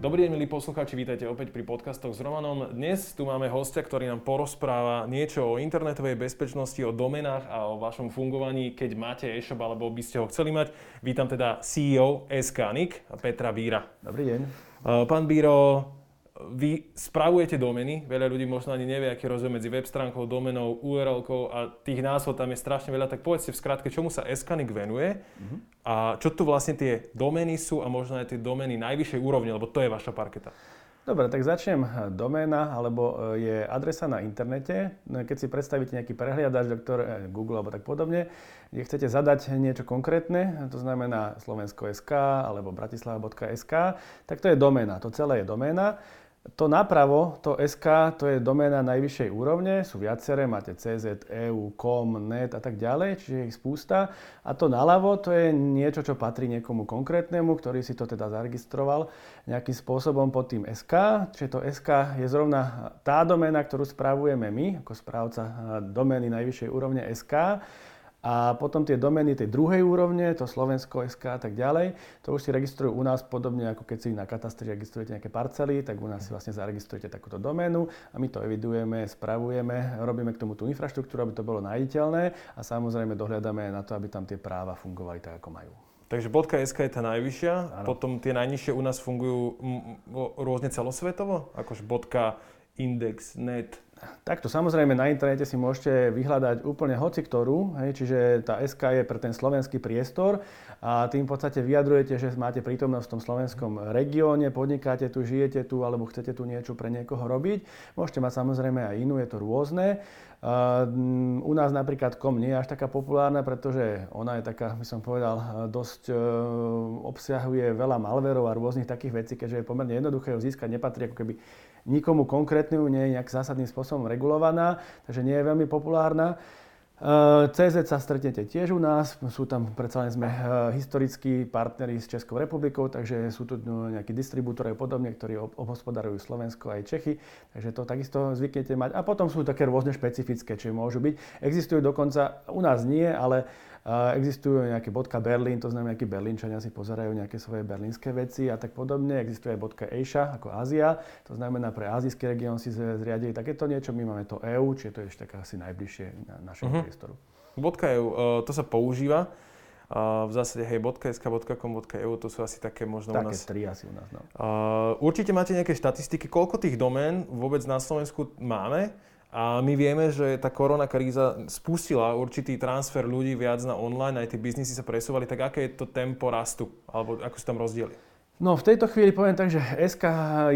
Dobrý deň, milí poslucháči, vítajte opäť pri podcastoch s Romanom. Dnes tu máme hostia, ktorý nám porozpráva niečo o internetovej bezpečnosti, o domenách a o vašom fungovaní, keď máte e-shop alebo by ste ho chceli mať. Vítam teda CEO SKNIC, Petra Víra. Dobrý deň. Pán Bíro, vy spravujete domeny, veľa ľudí možno ani nevie, aký rozdiel medzi web stránkou, domenou, url a tých názvov tam je strašne veľa, tak povedzte v skratke, čomu sa Eskanik venuje uh-huh. a čo tu vlastne tie domeny sú a možno aj tie domeny najvyššej úrovne, lebo to je vaša parketa. Dobre, tak začnem. Doména, alebo e, je adresa na internete. No, keď si predstavíte nejaký prehliadač, doktor e, Google alebo tak podobne, kde chcete zadať niečo konkrétne, to znamená slovensko.sk alebo bratislava.sk, tak to je doména. To celé je doména. To napravo, to SK, to je doména najvyššej úrovne, sú viaceré, máte CZ, EU, COM, NET a tak ďalej, čiže ich spústa. A to naľavo, to je niečo, čo patrí niekomu konkrétnemu, ktorý si to teda zaregistroval nejakým spôsobom pod tým SK. Čiže to SK je zrovna tá doména, ktorú spravujeme my, ako správca domény najvyššej úrovne SK. A potom tie domény tej druhej úrovne, to Slovensko, SK a tak ďalej, to už si registrujú u nás podobne ako keď si na katastri registrujete nejaké parcely, tak u nás si vlastne zaregistrujete takúto doménu a my to evidujeme, spravujeme, robíme k tomu tú infraštruktúru, aby to bolo nájiteľné a samozrejme dohľadáme na to, aby tam tie práva fungovali tak, ako majú. Takže .sk je tá najvyššia, ano. potom tie najnižšie u nás fungujú rôzne celosvetovo, akože .index, net, Takto samozrejme na internete si môžete vyhľadať úplne hoci ktorú, hej, čiže tá SK je pre ten slovenský priestor a tým v podstate vyjadrujete, že máte prítomnosť v tom slovenskom regióne, podnikáte tu, žijete tu alebo chcete tu niečo pre niekoho robiť. Môžete mať samozrejme aj inú, je to rôzne. Uh, u nás napríklad kom nie je až taká populárna, pretože ona je taká, by som povedal, dosť uh, obsahuje veľa malverov a rôznych takých vecí, keďže je pomerne jednoduché ju získať, nepatrí ako keby nikomu konkrétnemu, nie je nejak zásadným spôsobom regulovaná, takže nie je veľmi populárna. Eh, CZ sa stretnete tiež u nás, sú tam predsa len sme eh, historickí partneri s Českou republikou, takže sú tu no, nejakí distribútori a podobne, ktorí obhospodarujú Slovensko aj Čechy, takže to takisto zvyknete mať. A potom sú také rôzne špecifické, či môžu byť. Existujú dokonca, u nás nie, ale Existujú nejaké bodka Berlín, to znamená, nejakí Berlínčania si pozerajú nejaké svoje berlínske veci a tak podobne. Existuje aj bodka Asia, ako Ázia, to znamená pre azijský región si zriadili takéto niečo. My máme to EU, čiže to je ešte taká asi najbližšie na našemu uh-huh. priestoru. Bodka EU, e, to sa používa. v zásade, hej, .sk, .com, .eu, to sú asi také možno také u nás... tri asi u nás, no. určite máte nejaké štatistiky, koľko tých domén vôbec na Slovensku máme? A my vieme, že tá korona kríza spustila určitý transfer ľudí viac na online, aj tie biznisy sa presúvali, tak aké je to tempo rastu, alebo ako sú tam rozdiely? No v tejto chvíli poviem tak, že SK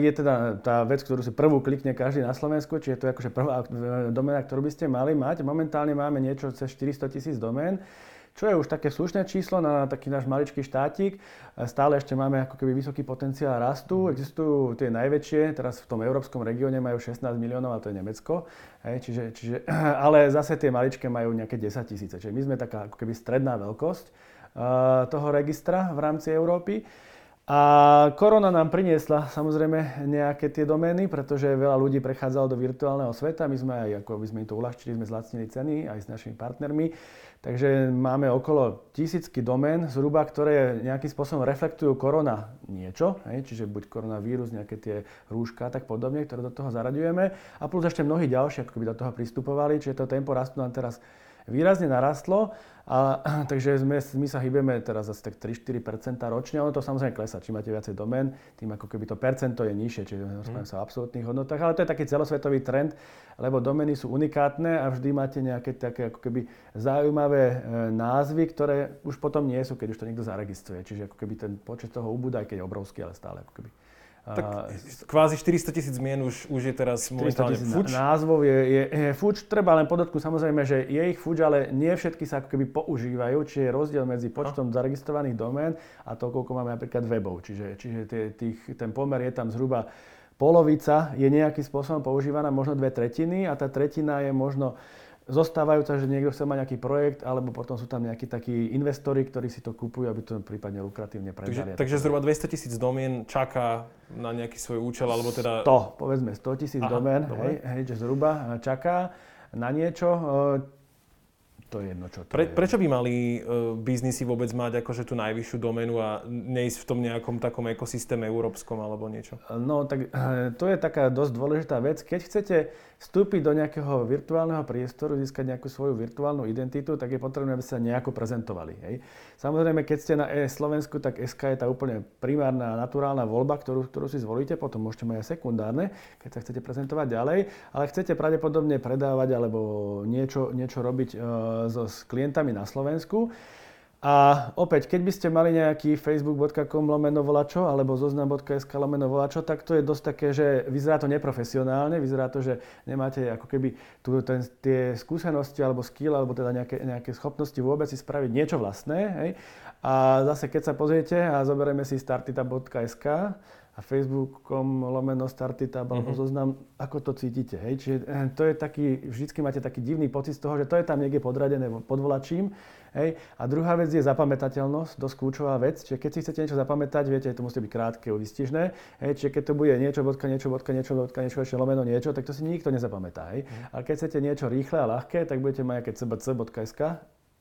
je teda tá vec, ktorú si prvú klikne každý na Slovensku, čiže to je akože prvá domena, ktorú by ste mali mať. Momentálne máme niečo cez 400 tisíc domén čo je už také slušné číslo na taký náš maličký štátik. Stále ešte máme ako keby vysoký potenciál rastu. Mhm. Existujú tie najväčšie, teraz v tom európskom regióne majú 16 miliónov, a to je Nemecko. Hej, čiže, čiže, ale zase tie maličké majú nejaké 10 tisíce. Čiže my sme taká ako keby stredná veľkosť uh, toho registra v rámci Európy. A korona nám priniesla samozrejme nejaké tie domény, pretože veľa ľudí prechádzalo do virtuálneho sveta. My sme aj, ako by sme im to uľahčili, sme zlacnili ceny aj s našimi partnermi. Takže máme okolo tisícky domén zhruba, ktoré nejakým spôsobom reflektujú korona niečo, hej, čiže buď koronavírus, nejaké tie rúška a tak podobne, ktoré do toho zaraďujeme. A plus ešte mnohí ďalší, ako by do toho pristupovali, čiže to tempo rastu nám teraz výrazne narastlo, a, takže sme, my sa hýbeme teraz asi tak 3-4% ročne, ono to samozrejme klesá, čím máte viacej domén, tým ako keby to percento je nižšie, čiže rozprávame mm. sa o absolútnych hodnotách, ale to je taký celosvetový trend, lebo domény sú unikátne a vždy máte nejaké také ako keby zaujímavé e, názvy, ktoré už potom nie sú, keď už to niekto zaregistruje, čiže ako keby ten počet toho ubúda, aj keď je obrovský, ale stále ako keby tak kvázi 400 tisíc zmien už, už je teraz momentálne fuč. Názvov je, je, je fuč. Treba len podotknúť samozrejme, že je ich fuč, ale nie všetky sa ako keby používajú, čiže je rozdiel medzi počtom no. zaregistrovaných domén a to, koľko máme napríklad webov. Čiže, čiže tých, ten pomer je tam zhruba polovica je nejakým spôsobom používaná, možno dve tretiny a tá tretina je možno zostávajúca, že niekto chce mať nejaký projekt, alebo potom sú tam nejakí takí investori, ktorí si to kúpujú, aby to prípadne lukratívne predali. Takže, takže zhruba 200 tisíc domien čaká na nejaký svoj účel, alebo teda... 100, povedzme 100 tisíc domien, hej, hej, že zhruba čaká na niečo. To je jedno, čo to Pre, je. prečo by mali uh, biznisy vôbec mať akože tú najvyššiu domenu a neísť v tom nejakom takom ekosystéme európskom alebo niečo? No tak eh, to je taká dosť dôležitá vec. Keď chcete vstúpiť do nejakého virtuálneho priestoru, získať nejakú svoju virtuálnu identitu, tak je potrebné, aby sa nejako prezentovali. Hej. Samozrejme, keď ste na e-Slovensku, tak SK je tá úplne primárna, naturálna voľba, ktorú, ktorú si zvolíte, potom môžete mať aj sekundárne, keď sa chcete prezentovať ďalej, ale chcete pravdepodobne predávať alebo niečo, niečo robiť e, so, s klientami na Slovensku, a opäť, keď by ste mali nejaký facebook.com lomeno volačo alebo zoznam.sk lomeno volačo, tak to je dosť také, že vyzerá to neprofesionálne, vyzerá to, že nemáte ako keby tu, ten, tie skúsenosti alebo skill alebo teda nejaké, nejaké schopnosti vôbec si spraviť niečo vlastné. Hej. A zase, keď sa pozriete a zoberieme si startita.sk, a facebookom lomeno startitab alebo mm-hmm. zoznam, ako to cítite. Hej? Čiže eh, to je taký, vždycky máte taký divný pocit z toho, že to je tam niekde podradené pod volačím. Hej? A druhá vec je zapamätateľnosť, dosť kľúčová vec. Čiže keď si chcete niečo zapamätať, viete, to musí byť krátke, výstižné. Hej? Čiže keď to bude niečo, bodka, niečo, bodka, niečo, bodka, niečo, ešte lomeno niečo, tak to si nikto nezapamätá. Hej? Mm. Ale keď chcete niečo rýchle a ľahké, tak budete mať aké cbc.sk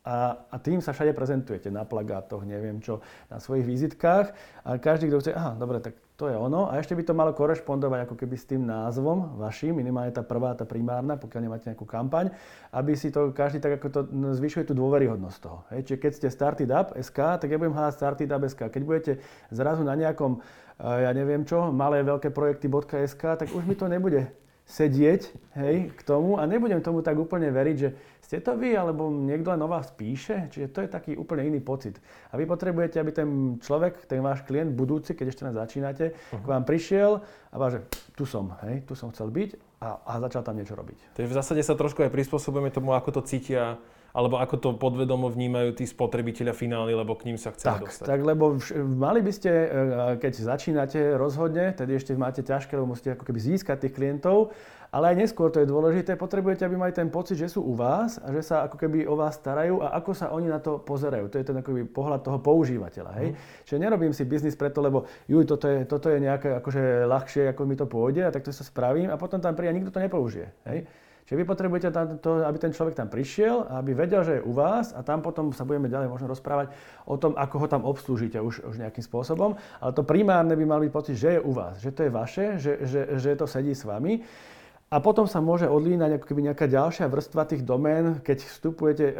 a, a tým sa všade prezentujete na plagátoch, neviem čo, na svojich vizitkách a každý, kto chce, aha, dobre, tak to je ono. A ešte by to malo korešpondovať ako keby s tým názvom vašim, minimálne tá prvá, tá primárna, pokiaľ nemáte nejakú kampaň, aby si to každý tak ako to zvyšuje tú dôveryhodnosť toho. Hej. Čiže keď ste Started Up SK, tak ja budem hľadať Started Up SK. Keď budete zrazu na nejakom, ja neviem čo, malé veľké projekty.sk, tak už mi to nebude sedieť hej, k tomu a nebudem tomu tak úplne veriť, že ste to vy, alebo niekto len o vás píše. Čiže to je taký úplne iný pocit. A vy potrebujete, aby ten človek, ten váš klient budúci, keď ešte len začínate, uh-huh. k vám prišiel a vás, že tu som, hej, tu som chcel byť a, a začal tam niečo robiť. Takže v zásade sa trošku aj prispôsobujeme tomu, ako to cítia alebo ako to podvedomo vnímajú tí spotrebitelia finály, lebo k ním sa chce dostať. Tak, lebo vš- mali by ste, e, keď začínate rozhodne, tedy ešte máte ťažké, lebo musíte ako keby získať tých klientov, ale aj neskôr to je dôležité, potrebujete, aby mali ten pocit, že sú u vás a že sa ako keby o vás starajú a ako sa oni na to pozerajú. To je ten akoby pohľad toho používateľa. Hej? Mm. Čiže nerobím si biznis preto, lebo juj, toto je, toto je nejaké akože ľahšie, ako mi to pôjde a tak to sa spravím a potom tam príde a nikto to nepoužije. Hej? Čiže vy potrebujete, tam, to, aby ten človek tam prišiel aby vedel, že je u vás a tam potom sa budeme ďalej možno rozprávať o tom, ako ho tam obslúžite už, už nejakým spôsobom. Ale to primárne by mal byť pocit, že je u vás, že to je vaše, že, že, že to sedí s vami. A potom sa môže odlínať ako keby nejaká ďalšia vrstva tých domén, keď vstupujete e,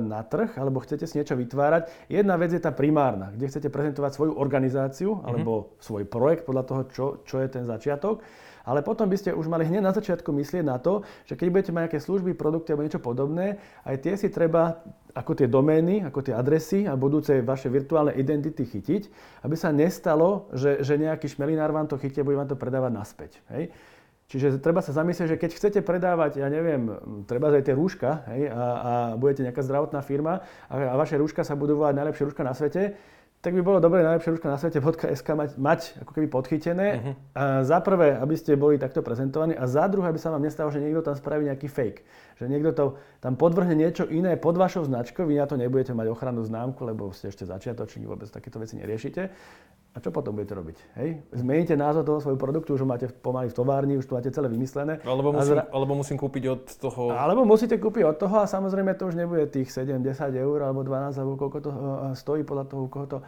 na trh alebo chcete si niečo vytvárať. Jedna vec je tá primárna, kde chcete prezentovať svoju organizáciu mm-hmm. alebo svoj projekt podľa toho, čo, čo je ten začiatok. Ale potom by ste už mali hneď na začiatku myslieť na to, že keď budete mať nejaké služby, produkty alebo niečo podobné, aj tie si treba ako tie domény, ako tie adresy a budúce vaše virtuálne identity chytiť, aby sa nestalo, že, že nejaký šmelinár vám to chytí a bude vám to predávať naspäť. Hej? Čiže treba sa zamyslieť, že keď chcete predávať, ja neviem, treba aj tie rúška hej, a, a budete nejaká zdravotná firma a, a vaše rúška sa budú volať najlepšie rúška na svete, tak by bolo dobré najlepšie rúška na svete .sk mať, mať ako keby podchytené. Uh-huh. A za prvé, aby ste boli takto prezentovaní a za druhé, aby sa vám nestalo, že niekto tam spraví nejaký fake. Že niekto to tam podvrhne niečo iné pod vašou značkou, vy na to nebudete mať ochrannú známku, lebo ste ešte začiatoční, vôbec takéto veci neriešite. A čo potom budete robiť? Hej? Zmeníte názov toho svojho produktu, už ho máte pomaly v továrni, už to máte celé vymyslené. Alebo musím, zra... alebo musím kúpiť od toho... Alebo musíte kúpiť od toho a samozrejme to už nebude tých 7, 10 eur alebo 12 alebo koľko to stojí podľa toho, koho to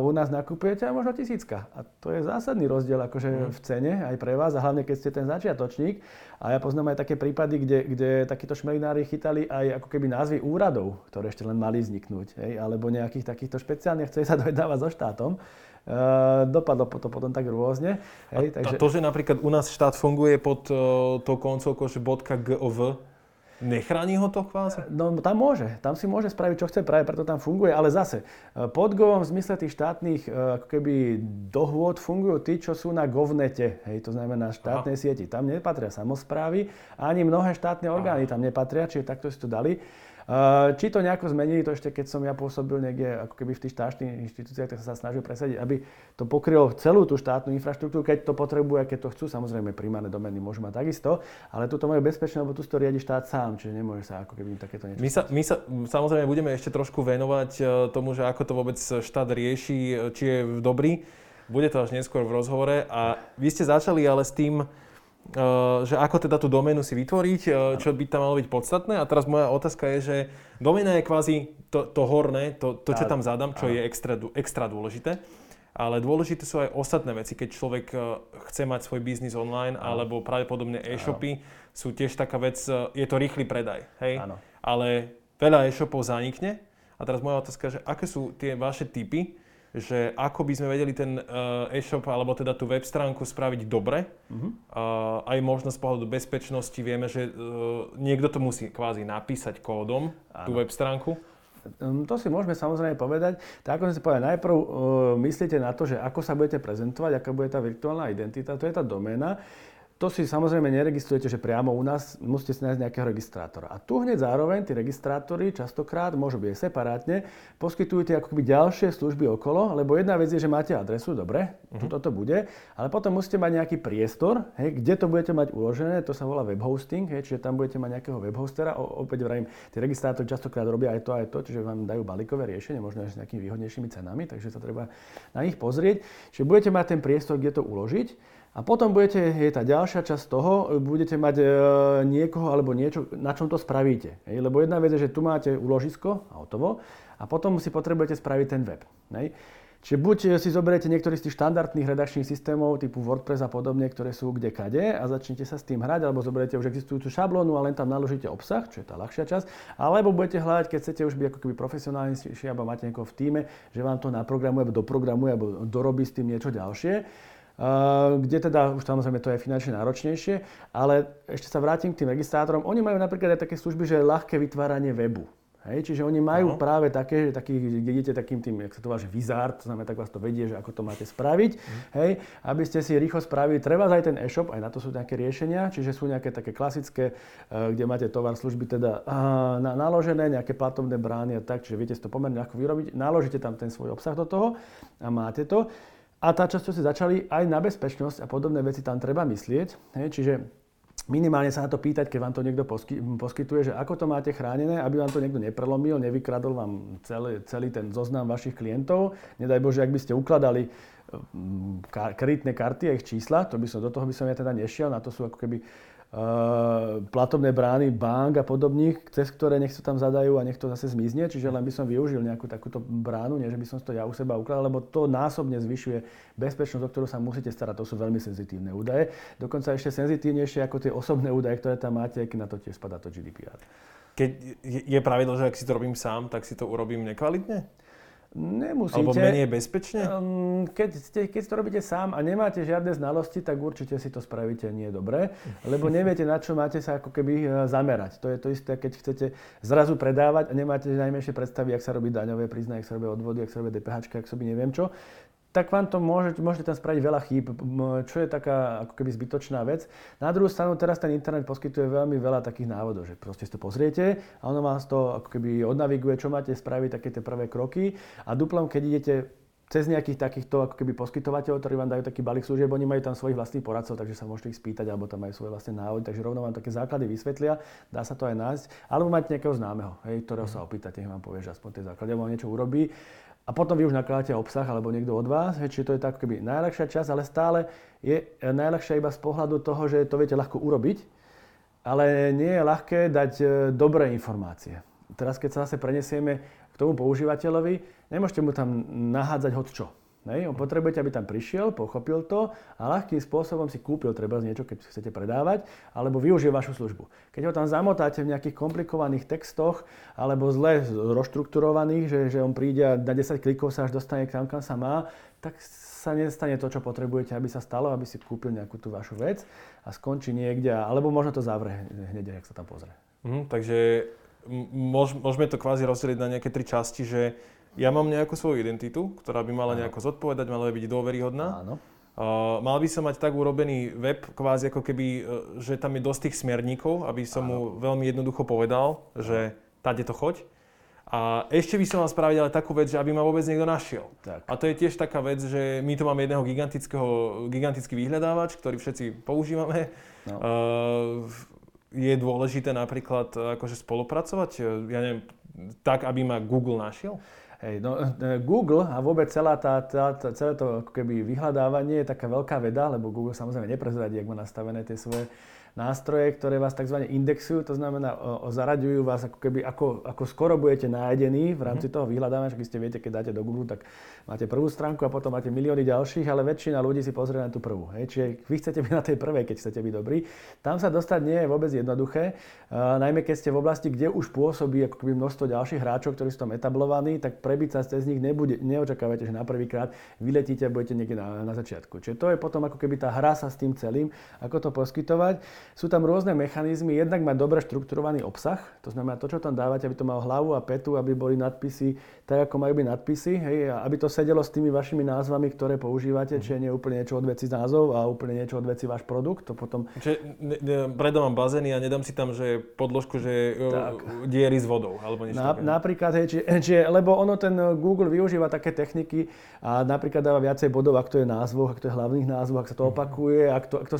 u nás nakupujete a možno tisícka. A to je zásadný rozdiel akože mm. v cene aj pre vás a hlavne keď ste ten začiatočník. A ja poznám aj také prípady, kde, kde takíto šmelinári chytali aj ako keby názvy úradov, ktoré ešte len mali vzniknúť. Hej? Alebo nejakých takýchto špeciálnych, chce sa dojednávať so štátom. Uh, dopadlo to potom tak rôzne. Hej, a, takže... a to, že napríklad u nás štát funguje pod uh, tou koncovkou .gov, Nechráni ho to kvázi? No tam môže, tam si môže spraviť, čo chce, práve preto tam funguje, ale zase e, pod GOVom v zmysle tých štátnych e, ako keby dohôd fungujú tí, čo sú na GovNete, hej, to znamená štátnej Aha. sieti. Tam nepatria samozprávy, ani mnohé štátne orgány Aha. tam nepatria, čiže takto si to dali. Eh, či to nejako zmenili, to ešte keď som ja pôsobil niekde ako keby v tých štátnych inštitúciách, tak sa snažil presadiť, aby to pokrylo celú tú štátnu infraštruktúru, keď to potrebuje, keď to chcú. Samozrejme, primárne domény môžu mať takisto, ale tu to majú bezpečné, lebo tu to riadi štát sám, čiže nemôže sa ako keby takéto niečo. My sa, my sa samozrejme budeme ešte trošku venovať eh, tomu, že ako to vôbec štát rieši, eh, či je dobrý. Bude to až neskôr v rozhovore. A vy ste začali ale s tým, že ako teda tú doménu si vytvoriť, čo by tam malo byť podstatné. A teraz moja otázka je, že doména je kvázi to, to horné, to, to čo tam zadám, čo je extra, extra dôležité. Ale dôležité sú aj ostatné veci, keď človek chce mať svoj biznis online, alebo pravdepodobne e-shopy sú tiež taká vec, je to rýchly predaj, hej? Áno. Ale veľa e-shopov zanikne. A teraz moja otázka, že aké sú tie vaše typy, že ako by sme vedeli ten uh, e-shop alebo teda tú web stránku spraviť dobre. Uh-huh. Uh, aj možno z pohľadu bezpečnosti vieme, že uh, niekto to musí kvázi napísať kódom, ano. tú web stránku. Hm, to si môžeme samozrejme povedať. Tak ako som si povedal, najprv uh, myslíte na to, že ako sa budete prezentovať, aká bude tá virtuálna identita, to je tá doména. To si samozrejme neregistrujete, že priamo u nás musíte si nájsť nejakého registrátora. A tu hneď zároveň tí registrátory častokrát, môžu byť aj separátne, poskytujú tie ako keby ďalšie služby okolo, lebo jedna vec je, že máte adresu, dobre, uh-huh. toto to bude, ale potom musíte mať nejaký priestor, hej, kde to budete mať uložené, to sa volá web hosting, hej, čiže tam budete mať nejakého web hostera. O, opäť vrajím, tí registrátori častokrát robia aj to, aj to, čiže vám dajú balíkové riešenie, možno aj s nejakými výhodnejšími cenami, takže sa treba na nich pozrieť. Čiže budete mať ten priestor, kde to uložiť. A potom budete, je tá ďalšia časť toho, budete mať e, niekoho alebo niečo, na čom to spravíte. Hej? Lebo jedna vec je, že tu máte úložisko a hotovo a potom si potrebujete spraviť ten web. Hej? Čiže buď si zoberiete niektorý z tých štandardných redakčných systémov typu WordPress a podobne, ktoré sú kde kade a začnete sa s tým hrať, alebo zoberiete už existujúcu šablónu a len tam naložíte obsah, čo je tá ľahšia časť, alebo budete hľadať, keď chcete už byť ako keby profesionálnejší, alebo máte niekoho v týme, že vám to naprogramuje, alebo doprogramuje, alebo dorobí s tým niečo ďalšie kde teda už samozrejme to je finančne náročnejšie, ale ešte sa vrátim k tým registrátorom. Oni majú napríklad aj také služby, že je ľahké vytváranie webu. Hej, čiže oni majú uh-huh. práve také, že taký, idete takým tým, jak sa to volá, že wizard, to znamená, tak vás to vedie, že ako to máte spraviť, uh-huh. hej, aby ste si rýchlo spravili, treba aj ten e-shop, aj na to sú nejaké riešenia, čiže sú nejaké také klasické, uh, kde máte tovar, služby teda uh, na, naložené, nejaké platobné brány a tak, čiže viete si to pomerne ľahko vyrobiť, naložíte tam ten svoj obsah do toho a máte to. A tá časť, čo si začali, aj na bezpečnosť a podobné veci tam treba myslieť. Hej, čiže minimálne sa na to pýtať, keď vám to niekto posky, poskytuje, že ako to máte chránené, aby vám to niekto neprelomil, nevykradol vám celý, celý ten zoznam vašich klientov. Nedaj Bože, ak by ste ukladali mm, kreditné karty a ich čísla, to by som, do toho by som ja teda nešiel, na to sú ako keby platobné brány bank a podobných, cez ktoré nech sa tam zadajú a nech to zase zmizne. Čiže len by som využil nejakú takúto bránu, nie že by som to ja u seba ukladal, lebo to násobne zvyšuje bezpečnosť, o ktorú sa musíte starať. To sú veľmi senzitívne údaje. Dokonca ešte senzitívnejšie ako tie osobné údaje, ktoré tam máte, keď na to tiež spadá to GDPR. Keď je pravidlo, že ak si to robím sám, tak si to urobím nekvalitne? Nemusíte. Alebo menej bezpečne? Keď, ste, keď to robíte sám a nemáte žiadne znalosti, tak určite si to spravíte nie dobre, lebo neviete, na čo máte sa ako keby e, zamerať. To je to isté, keď chcete zrazu predávať a nemáte najmenšie predstavy, ak sa robí daňové priznanie, ak sa robí odvody, ak sa robí DPH, ak sa robí neviem čo, tak vám to môže, môžete tam spraviť veľa chýb, čo je taká ako keby zbytočná vec. Na druhú stranu teraz ten internet poskytuje veľmi veľa takých návodov, že proste si to pozriete a ono vás to ako keby odnaviguje, čo máte spraviť, také tie prvé kroky. A duplom, keď idete cez nejakých takýchto ako keby poskytovateľov, ktorí vám dajú taký balík služieb, oni majú tam svojich vlastných poradcov, takže sa môžete ich spýtať, alebo tam majú svoje vlastné návody, takže rovno vám také základy vysvetlia, dá sa to aj nájsť, alebo máte nejakého známeho, hej, ktorého sa opýtate, nech vám povie, že aspoň tie základy, alebo niečo urobí a potom vy už nakladáte obsah alebo niekto od vás, hej, čiže to je tak keby najľahšia časť, ale stále je najľahšia iba z pohľadu toho, že to viete ľahko urobiť, ale nie je ľahké dať e, dobré informácie. Teraz keď sa zase prenesieme k tomu používateľovi, nemôžete mu tam nahádzať hoď čo. Hej, on potrebujete, aby tam prišiel, pochopil to a ľahkým spôsobom si kúpil treba niečo, keď chcete predávať, alebo využije vašu službu. Keď ho tam zamotáte v nejakých komplikovaných textoch alebo zle rozštrukturovaných, že, že on príde a na 10 klikov sa až dostane tam, kam sa má, tak sa nestane to, čo potrebujete, aby sa stalo, aby si kúpil nejakú tú vašu vec a skončí niekde, alebo možno to zavre hneď, ak sa tam pozrie. Mm, takže môžeme to kvázi rozdeliť na nejaké tri časti, že ja mám nejakú svoju identitu, ktorá by mala nejako zodpovedať, mala by byť dôveryhodná. Áno. Uh, mal by som mať tak urobený web, kvázi ako keby, uh, že tam je dosť tých smerníkov, aby som Áno. mu veľmi jednoducho povedal, že tade to choď. A ešte by som mal spraviť ale takú vec, že aby ma vôbec niekto našiel. Tak. A to je tiež taká vec, že my tu máme jedného gigantického, gigantický vyhľadávač, ktorý všetci používame. No. Uh, je dôležité napríklad akože spolupracovať, ja neviem, tak, aby ma Google našiel? Hej, no, e, Google a vôbec celá tá, tá, tá, celé to keby vyhľadávanie je taká veľká veda, lebo Google samozrejme neprezradí, ak má nastavené tie svoje nástroje, ktoré vás tzv. indexujú, to znamená o, o zaraďujú vás ako keby, ako, ako skoro budete nájdení v rámci mhm. toho vyhľadávania, však ste viete, keď dáte do Google, tak máte prvú stránku a potom máte milióny ďalších, ale väčšina ľudí si pozrie na tú prvú. Hej. Čiže vy chcete byť na tej prvej, keď chcete byť dobrý. Tam sa dostať nie je vôbec jednoduché, uh, najmä keď ste v oblasti, kde už pôsobí ako keby množstvo ďalších hráčov, ktorí sú tam etablovaní, tak prebiť sa cez nich nebude, neočakávate, že na prvýkrát vyletíte a budete niekde na, na začiatku. Čiže to je potom ako keby tá hra sa s tým celým, ako to poskytovať. Sú tam rôzne mechanizmy, jednak mať dobre štrukturovaný obsah, to znamená to, čo tam dávate, aby to malo hlavu a petu, aby boli nadpisy tak, ako majú byť nadpisy, hej, aby to sedelo s tými vašimi názvami, ktoré používate, mm. čiže nie úplne niečo od veci názov a úplne niečo od veci váš produkt, to potom... Čiže ne, ne, predávam bazény a nedám si tam, že podložku, že tak. diery s vodou, alebo niečo Na, Napríklad, hej, či, či, lebo ono ten Google využíva také techniky a napríklad dáva viacej bodov, ak to je názvov, ak to je hlavných názvov, ak sa to mhm. opakuje, ak to, ak to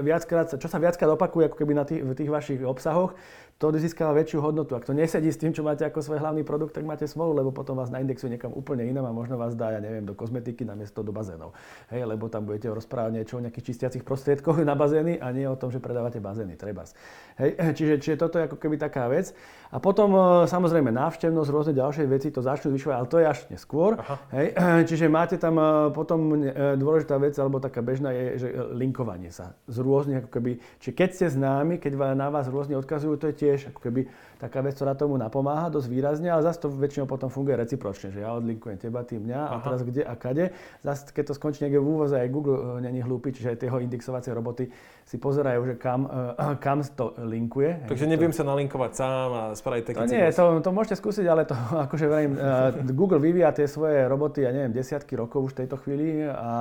viackrát, čo sa viackrát opakuje, ako keby na tých, v tých vašich obsahoch, to získava väčšiu hodnotu. Ak to nesedí s tým, čo máte ako svoj hlavný produkt, tak máte smolu, lebo potom vás naindexujú niekam úplne inam a možno vás dá, ja neviem, do kozmetiky namiesto do bazénov. Hej, lebo tam budete rozprávať niečo o nejakých čistiacich prostriedkoch na bazény a nie o tom, že predávate bazény, trebárs. Hej, čiže, čiže toto je ako keby taká vec. A potom e, samozrejme návštevnosť, rôzne ďalšie veci to začnú zvyšovať, ale to je až neskôr. Hej, čiže máte tam potom dôležitá vec, alebo taká bežná je, že linkovanie sa z rôznych ako keby, čiže keď ste známi, keď na vás rôzne odkazujú, to je tiež ako keby taká vec, ktorá tomu napomáha dosť výrazne, ale zase to väčšinou potom funguje recipročne, že ja odlinkujem teba, ty mňa Aha. a teraz kde a kade. Zase keď to skončí niekde v úvoze, aj Google není hlúpy, čiže aj tie indexovacie roboty si pozerajú, že kam, uh, kam to linkuje. Takže neviem to... sa nalinkovať sám a spraviť taký to nie, to, to môžete skúsiť, ale to akože verím, uh, Google vyvíja tie svoje roboty, ja neviem, desiatky rokov už v tejto chvíli a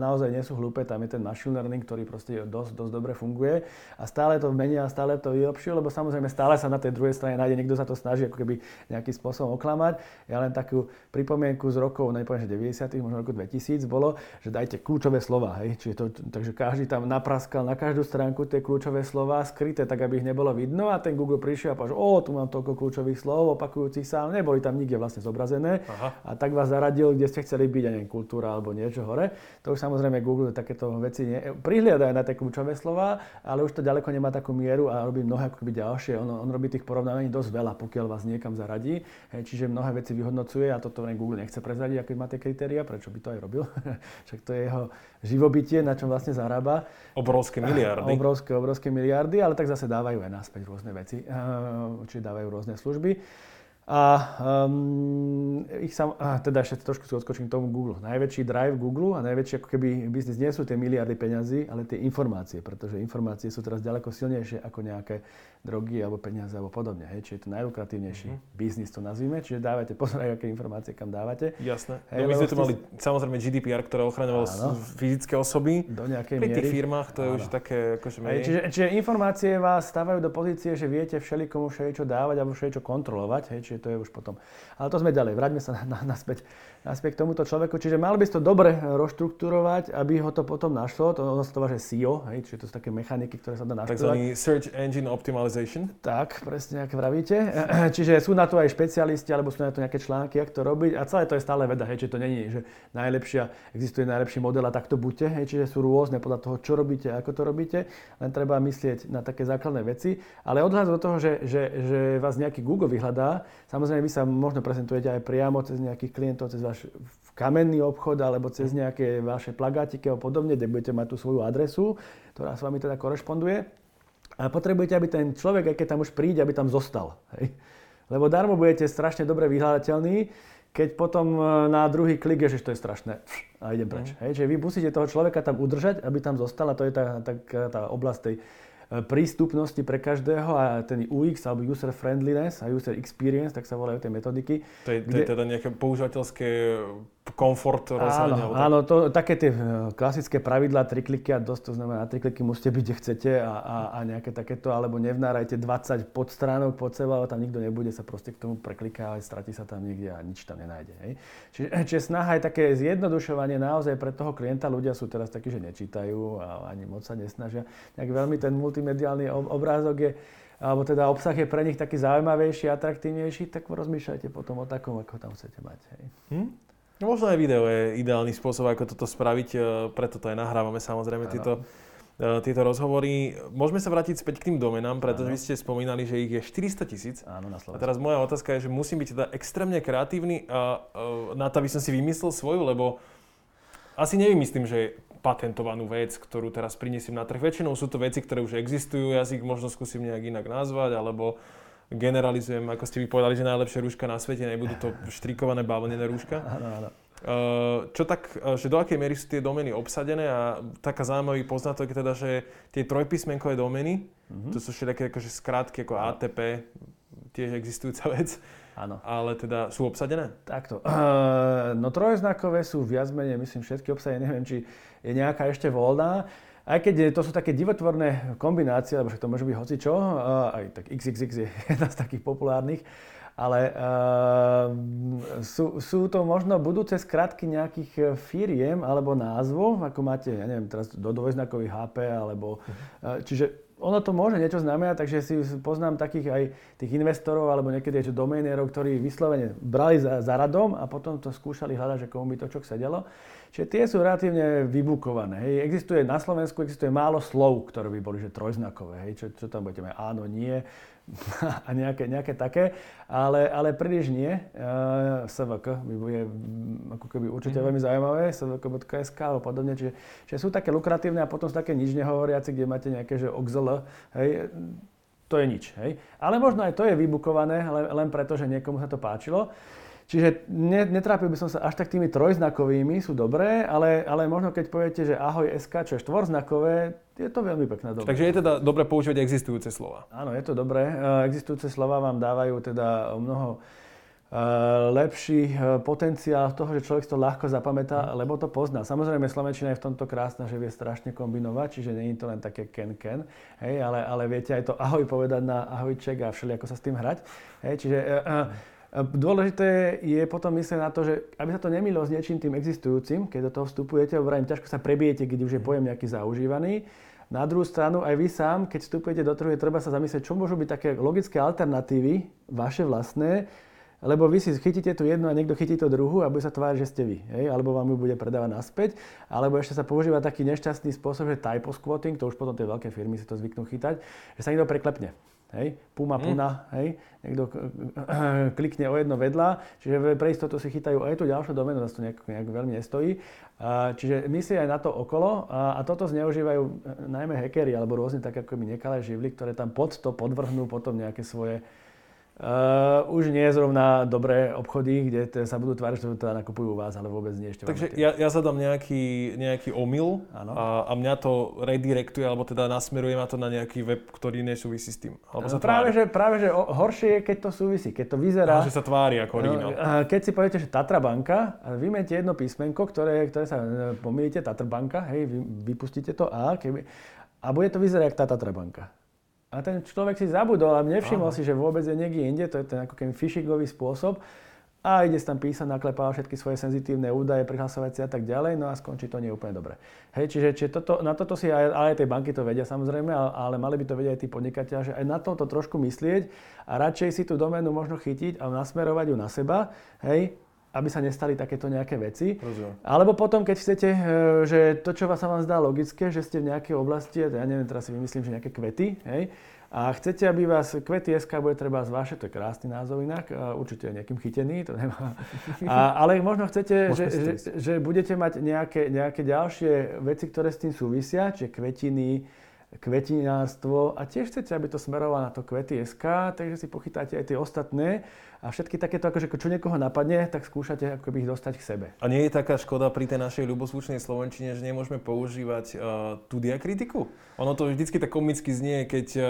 naozaj nie sú hlúpe, tam je ten machine learning, ktorý proste dosť, dosť dobre funguje a stále to menia a stále to vylepšujú, lebo samozrejme stále sa na tej druhej strane nájde niekto sa to snaží ako keby nejakým spôsobom oklamať. Ja len takú pripomienku z rokov, nepoviem, že 90. možno roku 2000 bolo, že dajte kľúčové slova, hej. Čiže to, takže každý tam napraskal na každú stránku tie kľúčové slova skryté, tak aby ich nebolo vidno a ten Google prišiel a povedal, o, tu mám toľko kľúčových slov opakujúcich sa, ale neboli tam nikde vlastne zobrazené Aha. a tak vás zaradil, kde ste chceli byť, a neviem, kultúra alebo niečo hore. To už samozrejme Google takéto veci ne, prihliada na tie kľúčové slova, ale už to ďaleko nemá takú mieru a robí mnohé ako keby ďalšie. On, on robí tých porovnávaní dosť veľa, pokiaľ vás niekam zaradí. Hej, čiže mnohé veci vyhodnocuje a toto Google nechce prezradiť, aké má tie kritéria, prečo by to aj robil. Však to je jeho živobytie, na čom vlastne zarába. Obrovské miliardy. Obrovské, obrovské miliardy, ale tak zase dávajú aj naspäť rôzne veci, čiže dávajú rôzne služby. A um, ich sam, a teda ešte trošku si odskočím tomu Google. Najväčší drive Google a najväčší ako keby biznis nie sú tie miliardy peňazí, ale tie informácie, pretože informácie sú teraz ďaleko silnejšie ako nejaké drogy alebo peniaze alebo podobne. Hej. Čiže je to najlukratívnejší mm-hmm. biznis, to nazvime. Čiže dávate pozor aké informácie kam dávate. Jasné. Hej, no my sme tu mali samozrejme GDPR, ktoré ochraňovalo fyzické osoby. Do nejakej Pri miery. tých firmách to áno. je už také akože menej. Hej, čiže, čiže, informácie vás stávajú do pozície, že viete všelikomu všeličo dávať alebo všeličo kontrolovať. Hej, čiže to je už potom. Ale to sme ďalej. Vráťme sa na, na, naspäť naspäť k tomuto človeku. Čiže mal by si to dobre roštruktúrovať, aby ho to potom našlo. To ono sa to SEO, hej, čiže to sú také mechaniky, ktoré sa dá naštruktúrovať. Takzvaný Search Engine Optimization. Tak, presne ako vravíte. čiže sú na to aj špecialisti, alebo sú na to nejaké články, ako to robiť. A celé to je stále veda, hej, čiže to není, že najlepšia, existuje najlepší model a tak to buďte. Hej, čiže sú rôzne podľa toho, čo robíte, ako to robíte. Len treba myslieť na také základné veci. Ale odhľad do toho, že, že, že vás nejaký Google vyhľadá, samozrejme vy sa možno prezentujete aj priamo cez nejakých klientov, cez váš kamenný obchod alebo cez nejaké vaše plagátiky a podobne, kde budete mať tú svoju adresu, ktorá s vami teda korešponduje. A potrebujete, aby ten človek, aj keď tam už príde, aby tam zostal. Hej? Lebo darmo budete strašne dobre vyhľadateľní, keď potom e, na druhý klik je, že to je strašné a idem preč. Mm. Hej? Čiže vy musíte toho človeka tam udržať, aby tam zostal a to je tá, tá, tá oblasť tej prístupnosti pre každého a ten UX alebo user friendliness a user experience, tak sa volajú tie metodiky. To je, to je teda nejaké používateľské komfort rozhľadne. Áno, áno to, také tie e, klasické pravidlá, tri kliky a dosť, to znamená, na tri kliky musíte byť, kde chcete a, a, a nejaké takéto, alebo nevnárajte 20 podstránok pod seba, ale tam nikto nebude, sa proste k tomu prekliká, ale stratí sa tam niekde a nič tam nenájde. Hej. Čiže, čiže snaha je také zjednodušovanie naozaj pre toho klienta. Ľudia sú teraz takí, že nečítajú a ani moc sa nesnažia. Tak veľmi ten multimediálny obrázok je alebo teda obsah je pre nich taký zaujímavejší, atraktívnejší, tak rozmýšľajte potom o takom, ako tam chcete mať. Hej. Hm? No, možno aj video je ideálny spôsob, ako toto spraviť, e, preto to aj nahrávame samozrejme tieto, e, tieto rozhovory. Môžeme sa vrátiť späť k tým domenám, pretože ano. vy ste spomínali, že ich je 400 tisíc. Áno, na Slovensku. A teraz moja otázka je, že musím byť teda extrémne kreatívny a, na to, aby som si vymyslel svoju, lebo asi nevymyslím, že patentovanú vec, ktorú teraz prinesiem na trh. Väčšinou sú to veci, ktoré už existujú, ja si ich možno skúsim nejak inak nazvať, alebo generalizujem, ako ste vy povedali, že najlepšie rúška na svete, nebudú to štrikované bavlnené rúška. Áno, áno. Čo tak, že do akej miery sú tie domény obsadené a taká zaujímavý poznatok je teda, že tie trojpísmenkové domény, mm-hmm. to sú všetké akože skrátky ako ATP, tiež existujúca vec, Áno. Ale teda sú obsadené? Takto. Uh, no trojznakové sú viac menej, myslím, všetky obsadené. Neviem, či je nejaká ešte voľná. Aj keď to sú také divotvorné kombinácie, lebo to môže byť hocičo, aj tak XXX je jedna z takých populárnych, ale uh, sú, sú to možno budúce skratky nejakých firiem alebo názvov, ako máte, ja neviem, teraz do dvojznakový HP, alebo, uh, čiže ono to môže niečo znamenať, takže si poznám takých aj tých investorov alebo niekedy aj doménierov, ktorí vyslovene brali za, za radom a potom to skúšali hľadať, že komu by to čo sedelo. Čiže tie sú relatívne vybukované. Hej. Existuje na Slovensku existuje málo slov, ktoré by boli že trojznakové. Hej. Čo, čo tam budete mať? Áno, nie a nejaké, nejaké také, ale, ale príliš nie. Uh, SVK by bude mm, ako keby určite mm-hmm. veľmi zaujímavé, svk.sk alebo podobne, čiže, čiže sú také lukratívne a potom sú také nič nehovoriace, kde máte nejaké, že oxl, hej, to je nič, hej. Ale možno aj to je vybukované, len, len preto, že niekomu sa to páčilo. Čiže netrápil by som sa až tak tými trojznakovými, sú dobré, ale, ale možno keď poviete, že ahoj SK, čo je štvorznakové, je to veľmi pekné. Dobré. Takže je teda dobre používať existujúce slova. Áno, je to dobré. E, existujúce slova vám dávajú teda mnoho e, lepší e, potenciál toho, že človek to ľahko zapamätá, mm. lebo to pozná. Samozrejme, Slovenčina je v tomto krásna, že vie strašne kombinovať, čiže nie je to len také ken-ken, hej, ale, ale viete aj to ahoj povedať na ahojček a všelijako sa s tým hrať. Hej, čiže uh, Dôležité je potom myslieť na to, že aby sa to nemilo s niečím tým existujúcim, keď do toho vstupujete, vrajím, ťažko sa prebijete, keď už je pojem nejaký zaužívaný. Na druhú stranu, aj vy sám, keď vstupujete do trhu, je treba sa zamyslieť, čo môžu byť také logické alternatívy, vaše vlastné, lebo vy si chytíte tú jednu a niekto chytí tú druhú a bude sa tváriť, že ste vy. Hej? Alebo vám ju bude predávať naspäť. Alebo ešte sa používa taký nešťastný spôsob, že typo squatting, to už potom tie veľké firmy si to zvyknú chytať, že sa niekto preklepne hej, puma, mm. puna, hej, niekto klikne o jedno vedľa, čiže pre istotu si chytajú aj tú ďalšiu domenu, zase to nejak, nejak veľmi nestojí. A, čiže myslí aj na to okolo a, a toto zneužívajú e, najmä hackeri alebo rôzne také ako nekalé živly, ktoré tam pod to podvrhnú potom nejaké svoje Uh, už nie je zrovna dobré obchody, kde t- sa budú tváriť, že teda nakupujú u vás, ale vôbec nie ešte. Takže ja, ja zadám nejaký, nejaký omyl a, a mňa to redirektuje, alebo teda nasmeruje ma to na nejaký web, ktorý nesúvisí s tým. Alebo sa práve, že, práve, že horšie je, keď to súvisí, keď to vyzerá... A, že sa tvári ako originál. Uh, keď si poviete, že Tatra banka, vymete jedno písmenko, ktoré, ktoré sa pomýlite, Tatra banka, hej, vy, vypustíte to A, keby, a bude to vyzerať ako tá Tatra banka. A ten človek si zabudol a nevšimol Aha. si, že vôbec je niekde inde, to je ten ako keby phishingový spôsob. A ide tam písať, naklepáva všetky svoje senzitívne údaje, prihlasovacie a tak ďalej, no a skončí to nie úplne dobre. Hej, čiže, čiže toto, na toto si aj, aj tie banky to vedia samozrejme, ale, ale mali by to vedieť aj tí podnikatelia, že aj na toto trošku myslieť a radšej si tú doménu možno chytiť a nasmerovať ju na seba, hej, aby sa nestali takéto nejaké veci. Rozumiem. Alebo potom, keď chcete, e, že to, čo sa vám zdá logické, že ste v nejakej oblasti, ja neviem, teraz si vymyslím, že nejaké kvety, hej, a chcete, aby vás kvety SK bude treba zvášať, to je krásny názov inak, určite nejakým chytený, to nemá. A, ale možno chcete, že, že, že, budete mať nejaké, nejaké ďalšie veci, ktoré s tým súvisia, čiže kvetiny, kvetinárstvo a tiež chcete, aby to smerovalo na to kvety SK, takže si pochytáte aj tie ostatné a všetky takéto, akože čo niekoho napadne, tak skúšate ako ich dostať k sebe. A nie je taká škoda pri tej našej ľuboslušnej slovenčine, že nemôžeme používať uh, tú diakritiku? Ono to vždycky tak komicky znie, keď uh,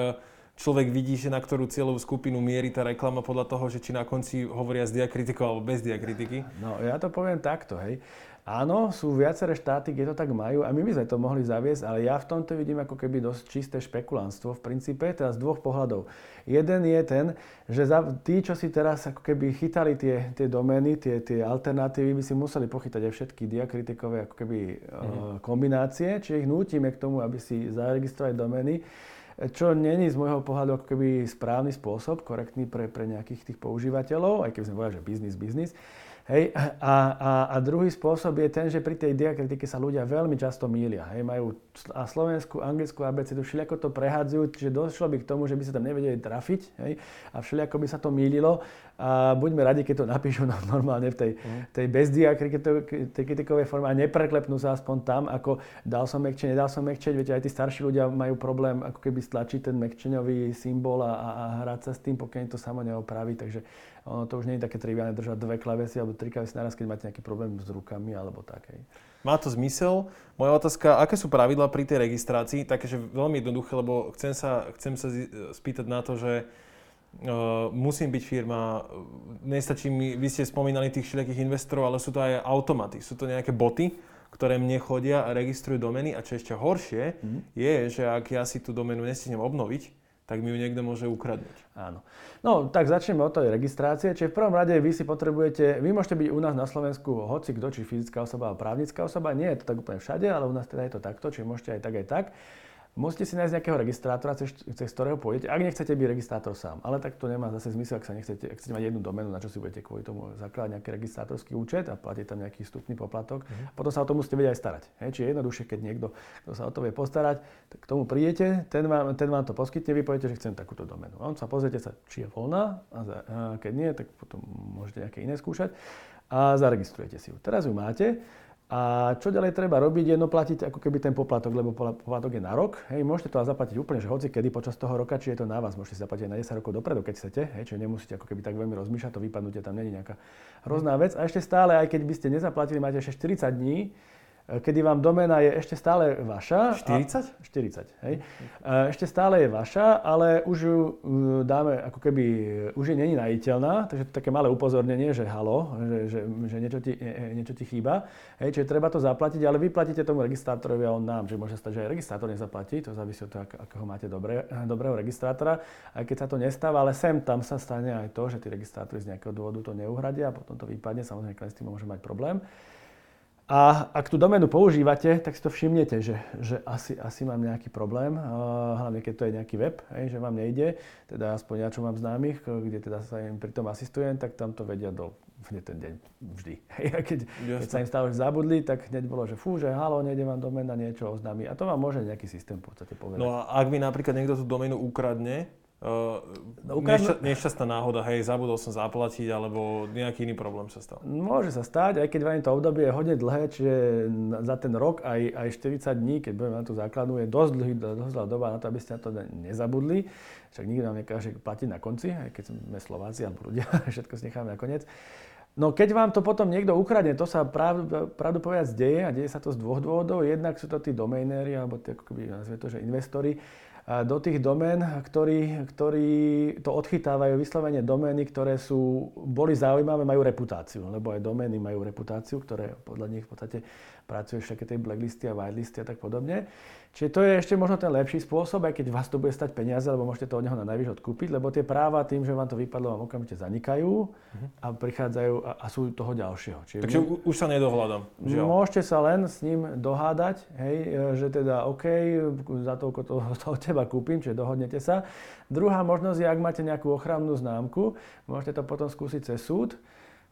človek vidí, že na ktorú cieľovú skupinu mierí tá reklama podľa toho, že či na konci hovoria s diakritikou alebo bez diakritiky? No ja to poviem takto, hej. Áno, sú viaceré štáty, kde to tak majú a my by sme to mohli zaviesť, ale ja v tomto vidím ako keby dosť čisté špekulánstvo v princípe, teda z dvoch pohľadov. Jeden je ten, že za, tí, čo si teraz ako keby chytali tie, tie domény, tie, tie alternatívy, by si museli pochytať aj všetky diakritikové ako keby mm. kombinácie, čiže ich nútime k tomu, aby si zaregistrovali domény. čo není z môjho pohľadu ako keby správny spôsob, korektný pre, pre nejakých tých používateľov, aj keby sme povedali, že biznis, biznis. Hej, a, a, a druhý spôsob je ten, že pri tej diakritike sa ľudia veľmi často mília. Hej, majú a slovenskú, anglickú abecedu, všelijako to prehádzajú, čiže došlo by k tomu, že by sa tam nevedeli trafiť hej, a všelijako by sa to mýlilo. A buďme radi, keď to napíšu no, normálne v tej, mm. tej bezdiakritikovej forme a nepreklepnú sa aspoň tam, ako dal som mekčenie, nedal som mekčenie. Viete, aj tí starší ľudia majú problém ako keby stlačiť ten mekčeňový symbol a, a, hrať sa s tým, pokiaľ to samo neopraví. Takže ono to už nie je také triviálne držať dve klavesy alebo tri klavesy naraz, keď máte nejaký problém s rukami alebo tak. Hej. Má to zmysel. Moja otázka, aké sú pravidla pri tej registrácii? Takže veľmi jednoduché, lebo chcem sa, chcem sa spýtať na to, že uh, musím byť firma, nestačí mi, vy ste spomínali tých všelijakých investorov, ale sú to aj automaty, sú to nejaké boty, ktoré mne chodia a registrujú domeny a čo ešte horšie mm. je, že ak ja si tú domenu nestihnem obnoviť, tak mi ju niekto môže ukradnúť. Áno. No, tak začneme od tej registrácie. Čiže v prvom rade vy si potrebujete, vy môžete byť u nás na Slovensku hoci kto, či fyzická osoba alebo právnická osoba. Nie je to tak úplne všade, ale u nás teda je to takto, čiže môžete aj tak, aj tak. Musíte si nájsť nejakého registrátora, cez, cez ktorého pôjdete, ak nechcete byť registrátor sám. Ale tak to nemá zase zmysel, ak, sa nechcete, ak chcete mať jednu domenu, na čo si budete kvôli tomu zakladať nejaký registrátorský účet a platiť tam nejaký vstupný poplatok. Uh-huh. Potom sa o to musíte vedieť aj starať. Hej, čiže jednoduchšie, keď niekto, kto sa o to vie postarať, tak k tomu prídete, ten vám, ten vám to poskytne, vy poviete, že chcem takúto domenu. On sa pozriete sa, či je voľná a, za, a keď nie, tak potom môžete nejaké iné skúšať a zaregistrujete si ju. Teraz ju máte. A čo ďalej treba robiť, je no platiť ako keby ten poplatok, lebo poplatok je na rok. Hej, môžete to zaplatiť úplne, že hoci kedy počas toho roka, či je to na vás, môžete zaplatiť na 10 rokov dopredu, keď chcete, hej, čiže nemusíte ako keby tak veľmi rozmýšľať, to vypadnutie tam není nejaká hrozná vec. A ešte stále, aj keď by ste nezaplatili, máte ešte 40 dní, kedy vám domena je ešte stále vaša. 40? A, 40, hej. E, ešte stále je vaša, ale už ju e, dáme, ako keby, už je není najiteľná, takže to také malé upozornenie, že halo, že, že, že niečo, ti, niečo ti chýba. Hej, čiže treba to zaplatiť, ale vy platíte tomu registrátorovi a on nám, že môže stať, že aj registrátor nezaplatí, to závisí od toho, akého máte dobré, dobrého registrátora, aj keď sa to nestáva, ale sem tam sa stane aj to, že tí registrátori z nejakého dôvodu to neuhradia a potom to vypadne, samozrejme, s tým môže mať problém. A ak tú doménu používate, tak si to všimnete, že, že asi, asi mám nejaký problém, hlavne keď to je nejaký web, hej, že vám nejde, teda aspoň ja, čo mám známych, kde teda sa im pri tom asistujem, tak tam to vedia do hneď ten deň vždy. Hej, a keď, keď sa im stalo, že zabudli, tak hneď bolo, že fú, že halo, nejde vám domena, niečo oznámi. A to vám môže nejaký systém v podstate povedať. No a ak mi napríklad niekto tú doménu ukradne, no, nešťa, nešťastná náhoda, hej, zabudol som zaplatiť, alebo nejaký iný problém sa stal. Môže sa stať, aj keď vám to obdobie je hodne dlhé, čiže za ten rok aj, aj 40 dní, keď budeme na tú základnú, je dosť dlhý, dosť dlhá doba na to, aby ste na to nezabudli. Však nikto nám nekáže platiť na konci, aj keď sme Slováci alebo ľudia, všetko si necháme na koniec. No keď vám to potom niekto ukradne, to sa pravdu, pravdu povedať deje a deje sa to z dvoch dôvodov. Jednak sú to tí doménéri, alebo tí, ako keby to, že investori, do tých domén, ktorí, ktorí to odchytávajú vyslovene domény, ktoré sú, boli zaujímavé, majú reputáciu, lebo aj domény majú reputáciu, ktoré podľa nich v podstate pracujú všetky tie blacklisty a whitelisty a tak podobne. Čiže to je ešte možno ten lepší spôsob, aj keď vás to bude stať peniaze, lebo môžete to od neho na najvyš odkúpiť, lebo tie práva tým, že vám to vypadlo, vám okamžite zanikajú a prichádzajú a, a sú toho ďalšieho. Čiže Takže my, už sa nedohľadám. Žiaľ. Môžete sa len s ním dohádať, hej, že teda OK, za toľko to, to od teba kúpim, čiže dohodnete sa. Druhá možnosť je, ak máte nejakú ochrannú známku, môžete to potom skúsiť cez súd.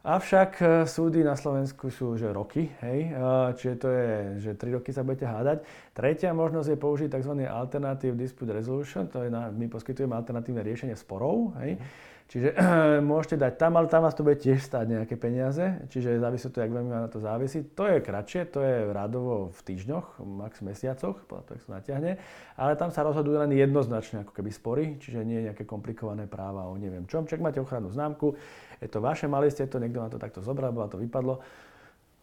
Avšak e, súdy na Slovensku sú že roky, hej, e, čiže to je, že 3 roky sa budete hádať. Tretia možnosť je použiť tzv. Alternative Dispute Resolution, to je na, my poskytujeme alternatívne riešenie sporov, hej. Mm. Čiže môžete dať tam, ale tam vás to bude tiež stáť nejaké peniaze, čiže závisí to, jak veľmi na to závisí. To je kratšie, to je rádovo v týždňoch, max mesiacoch, podľa toho, sa natiahne, ale tam sa rozhodujú len jednoznačne ako keby spory, čiže nie nejaké komplikované práva o neviem čom. Čak máte ochrannú známku, je to vaše, mali ste to, niekto vám to takto zobral, bola to vypadlo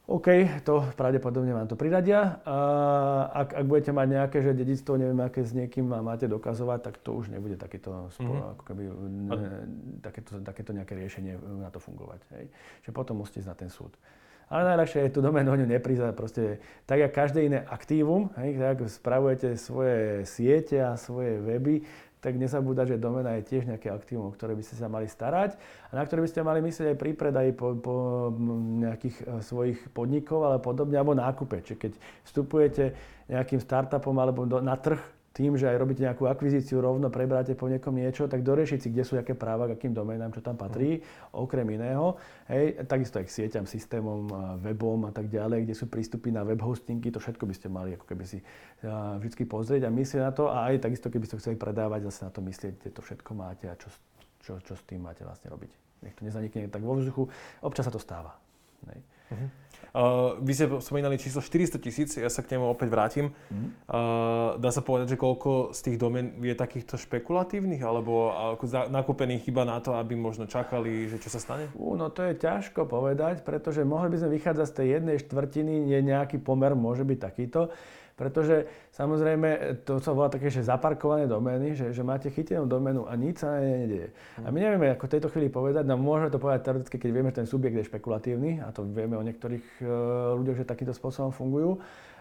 OK, to pravdepodobne vám to priradia. A ak, ak budete mať nejaké, že dedictvo, neviem, aké s niekým máte dokazovať, tak to už nebude takéto, mm-hmm. ako keby, ne, takéto, takéto nejaké riešenie na to fungovať. Hej. Čiže potom musíte ísť na ten súd. Ale najľahšie je tú doménu neprísať. Proste tak, ako každé iné aktívum, hej, tak spravujete svoje siete a svoje weby, tak nezabúdať, že domena je tiež nejaké aktívum, o ktoré by ste sa mali starať a na ktoré by ste mali myslieť aj pri predaji po, po nejakých e, svojich podnikov ale podobne, alebo nákupe. Čiže keď vstupujete nejakým startupom alebo do, na trh, tým, že aj robíte nejakú akvizíciu, rovno prebráte po niekom niečo, tak doriešiť si, kde sú aké práva, k akým doménám, čo tam patrí, okrem iného. Hej, takisto aj k sieťam, systémom, webom a tak ďalej, kde sú prístupy na web hostingy, to všetko by ste mali ako keby si vždy pozrieť a myslieť na to a aj takisto, keby ste chceli predávať, zase na to myslieť, kde to všetko máte a čo, čo, čo s tým máte vlastne robiť. Nech to nezanikne tak vo vzduchu. Občas sa to stáva. Hej. Uh-huh. Uh, vy ste spomínali číslo 400 tisíc, ja sa k nemu opäť vrátim. Mm. Uh, dá sa povedať, že koľko z tých domén je takýchto špekulatívnych, alebo nakúpených iba na to, aby možno čakali, že čo sa stane? Uh, no to je ťažko povedať, pretože mohli by sme vychádzať z tej jednej štvrtiny, nie nejaký pomer môže byť takýto. Pretože samozrejme to sa volá také, že zaparkované domény, že, že máte chytenú doménu a nič sa nedieje. A my nevieme ako v tejto chvíli povedať, no môžeme to povedať teoreticky, keď vieme, že ten subjekt je špekulatívny a to vieme o niektorých uh, ľuďoch, že takýmto spôsobom fungujú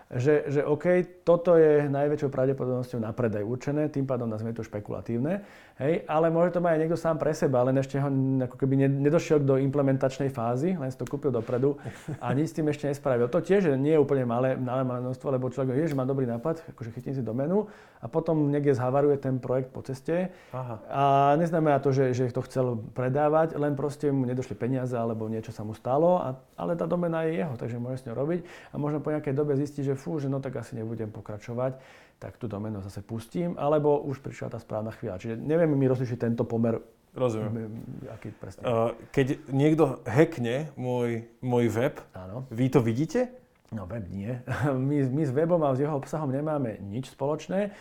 že, že OK, toto je najväčšou pravdepodobnosťou na predaj určené, tým pádom nazvime to špekulatívne, hej, ale môže to mať aj niekto sám pre seba, len ešte ho ako keby nedošiel do implementačnej fázy, len si to kúpil dopredu a nič s tým ešte nespravil. To tiež nie je úplne malé, malé, malé množstvo, lebo človek vie, že má dobrý nápad, akože chytím si domenu a potom niekde zhavaruje ten projekt po ceste Aha. a neznamená to, že, že to chcel predávať, len proste mu nedošli peniaze alebo niečo sa mu stalo, a, ale tá domena je jeho, takže môže s ňou robiť a možno po nejakej dobe zistí, že fú, že no tak asi nebudem pokračovať, tak tú domenu zase pustím, alebo už prišla tá správna chvíľa. Čiže nevieme mi rozlišiť tento pomer Rozumiem. Aký presne. Uh, keď niekto hackne môj, môj web, Áno. vy to vidíte? No web nie. My, my s webom a s jeho obsahom nemáme nič spoločné.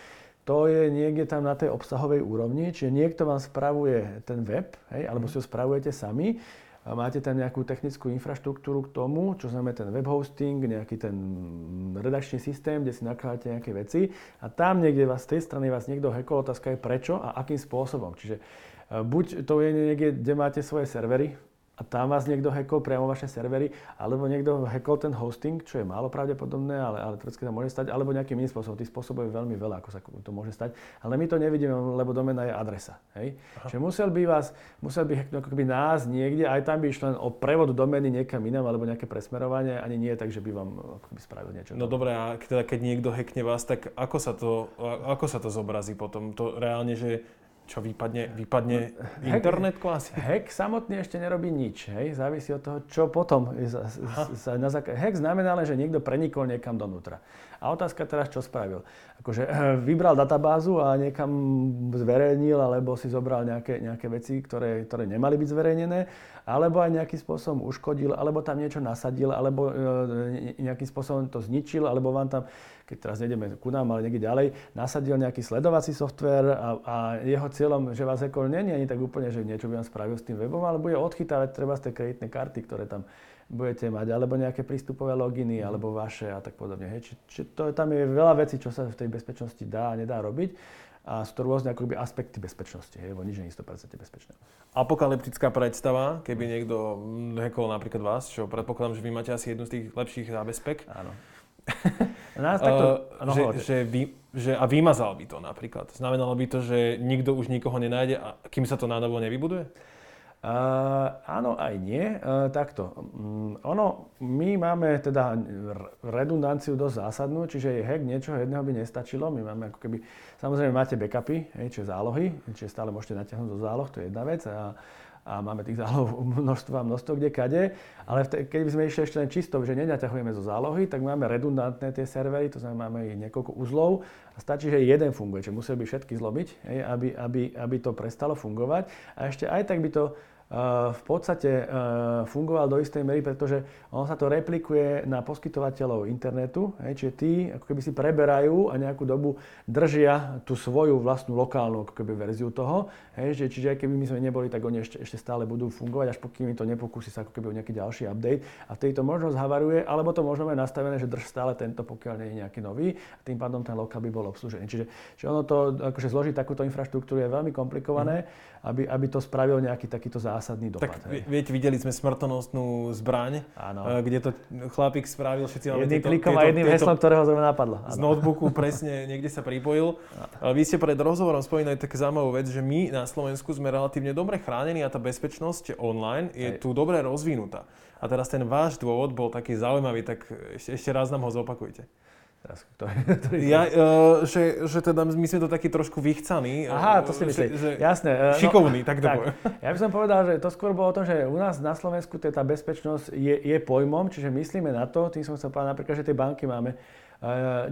To je niekde tam na tej obsahovej úrovni, čiže niekto vám spravuje ten web, hej, alebo si ho spravujete sami máte tam nejakú technickú infraštruktúru k tomu, čo znamená ten web hosting, nejaký ten redakčný systém, kde si nakladáte nejaké veci a tam niekde vás z tej strany vás niekto hackol, otázka je prečo a akým spôsobom. Čiže e, buď to je niekde, kde máte svoje servery, a tam vás niekto hackol priamo vaše servery, alebo niekto hackol ten hosting, čo je málo pravdepodobné, ale, ale teoreticky to môže stať, alebo nejakým iným spôsobom. Tých spôsobov je veľmi veľa, ako sa to môže stať. Ale my to nevidíme, lebo domena je adresa. Hej? Čiže musel by vás, musel by hacknúť ako keby nás niekde, aj tam by išlo len o prevod domeny niekam inám, alebo nejaké presmerovanie, ani nie tak, že by vám ako by spravil niečo. No dobre, a teda keď niekto hackne vás, tak ako sa to, ako sa to zobrazí potom? To reálne, že čo vypadne, vypadne internet kvázi? Hack samotný ešte nerobí nič, hej? závisí od toho, čo potom. Sa, na zak- hack znamená len, že niekto prenikol niekam donútra. A otázka teraz, čo spravil? Akože eh, vybral databázu a niekam zverejnil, alebo si zobral nejaké, nejaké veci, ktoré, ktoré nemali byť zverejnené, alebo aj nejakým spôsobom uškodil, alebo tam niečo nasadil, alebo e, nejakým spôsobom to zničil, alebo vám tam keď teraz nejdeme ku nám, ale niekde ďalej, nasadil nejaký sledovací software a, a jeho cieľom, že vás ekol nie je ani tak úplne, že niečo by vám spravil s tým webom, ale bude odchytávať treba z tej kreditnej karty, ktoré tam budete mať, alebo nejaké prístupové loginy, mm. alebo vaše a tak podobne. Hej. Či, či to, tam je veľa vecí, čo sa v tej bezpečnosti dá a nedá robiť a sú to rôzne akoby aspekty bezpečnosti, hej, lebo nič nie je 100% bezpečné. Apokalyptická predstava, keby niekto hackol napríklad vás, čo predpokladám, že vy máte asi jednu z tých lepších zábezpek. Áno. Nás takto, uh, že, že, vy, že, a vymazal by to napríklad. Znamenalo by to, že nikto už nikoho nenájde, a kým sa to na novo nevybuduje? Uh, áno, aj nie. Uh, takto. Um, ono, my máme teda redundanciu dosť zásadnú, čiže je hack niečoho jedného by nestačilo. My máme ako keby, samozrejme máte backupy, hej, čiže zálohy, čiže stále môžete natiahnuť do záloh, to je jedna vec. A, a máme tých záloh množstvo a množstvo kde kade, ale keď by sme išli ešte len čisto, že nenaťahujeme zo zálohy, tak máme redundantné tie servery, to znamená, máme ich niekoľko uzlov. A stačí, že jeden funguje, čiže museli by všetky zlobiť, hej, aby, aby, aby to prestalo fungovať. A ešte aj tak by to v podstate fungoval do istej miery, pretože ono sa to replikuje na poskytovateľov internetu, hej, čiže tí ako keby si preberajú a nejakú dobu držia tú svoju vlastnú lokálnu ako keby verziu toho, hej, že, čiže aj keby my sme neboli, tak oni ešte, ešte stále budú fungovať, až pokým to nepokúsi sa ako keby o nejaký ďalší update a vtedy to možno zhavaruje, alebo to možno je nastavené, že drž stále tento, pokiaľ nie je nejaký nový a tým pádom ten lokál by bol obslužený. Čiže, čiže ono to, akože zložiť takúto infraštruktúru je veľmi komplikované, mm. aby, aby to spravil nejaký takýto základ zásadný dopad. Tak hej. viete, videli sme smrtonosnú zbraň, Áno. Eh, kde to chlapík spravil, všetci máme Jedným klikom a jedným heslom, ktorého zrovna napadlo. Z notebooku presne niekde sa pripojil. Áno. Vy ste pred rozhovorom spomínali také zaujímavú vec, že my na Slovensku sme relatívne dobre chránení a tá bezpečnosť online je hej. tu dobre rozvinutá. A teraz ten váš dôvod bol taký zaujímavý, tak ešte, ešte raz nám ho zopakujte. Teraz, ktorý, ktorý Ja, uh, že, že teda my sme to takí trošku vychcaní. Aha, to si myslíte. Že, že Jasné. e, šikovní, tak to tak. poviem. Ja by som povedal, že to skôr bolo o tom, že u nás na Slovensku tá bezpečnosť je, je pojmom, čiže myslíme na to, tým som chcel povedať napríklad, že tie banky máme e,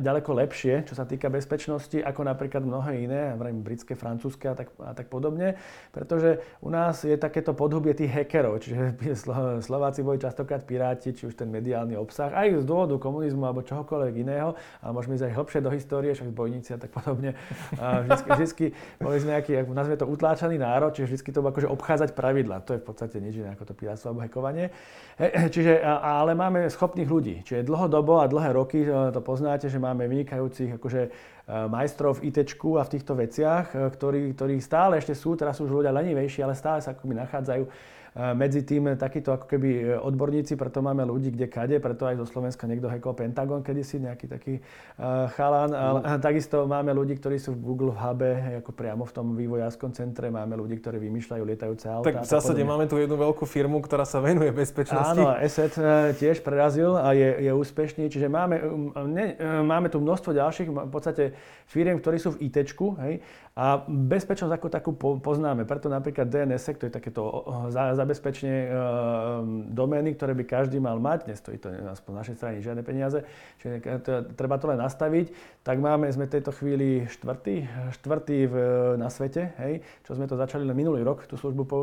ďaleko lepšie, čo sa týka bezpečnosti, ako napríklad mnohé iné, vrajím britské, francúzske a tak, a tak podobne, pretože u nás je takéto podhubie tých hackerov, čiže Slo- Slováci boli častokrát piráti, či už ten mediálny obsah, aj z dôvodu komunizmu alebo čohokoľvek iného, ale môžeme ísť aj hlbšie do histórie, však bojníci a tak podobne. A vždycky, vždycky boli sme nejaký, ako to, utláčaný národ, čiže vždycky to bolo akože obchádzať pravidla. To je v podstate nič iné ako to pirátstvo alebo hackovanie. Čiže, a- ale máme schopných ľudí. Čiže dlhodobo a dlhé roky e, to poznáte, že máme vynikajúcich akože e, majstrov v IT a v týchto veciach, e, ktorí, ktorí stále ešte sú, teraz sú už ľudia lenivejší, ale stále sa akoby nachádzajú medzi tým takíto ako keby e, odborníci, preto máme ľudí kde kade, preto aj zo Slovenska niekto hackol Pentagon kedysi, nejaký taký chalan, ale Mm. takisto máme ľudí, ktorí sú v Google v Hube, ako priamo v tom vývojárskom centre, máme ľudí, ktorí vymýšľajú lietajúce autá. Tak v zásade máme tu jednu veľkú firmu, ktorá sa venuje bezpečnosti. Áno, Asset e, tiež prerazil a je, je úspešný, čiže máme, um, ne, e, máme tu množstvo ďalších v podstate firiem, ktorí sú v IT, hej, a bezpečnosť ako takú po, poznáme. Preto napríklad DNS, to je takéto o, za, zabezpečenie e, domény, ktoré by každý mal mať, nestojí to aspoň z našej strany žiadne peniaze, čiže treba to len nastaviť, tak máme, sme v tejto chvíli štvrtý, štvrtý v, na svete, hej, čo sme to začali len minulý rok, tú službu po,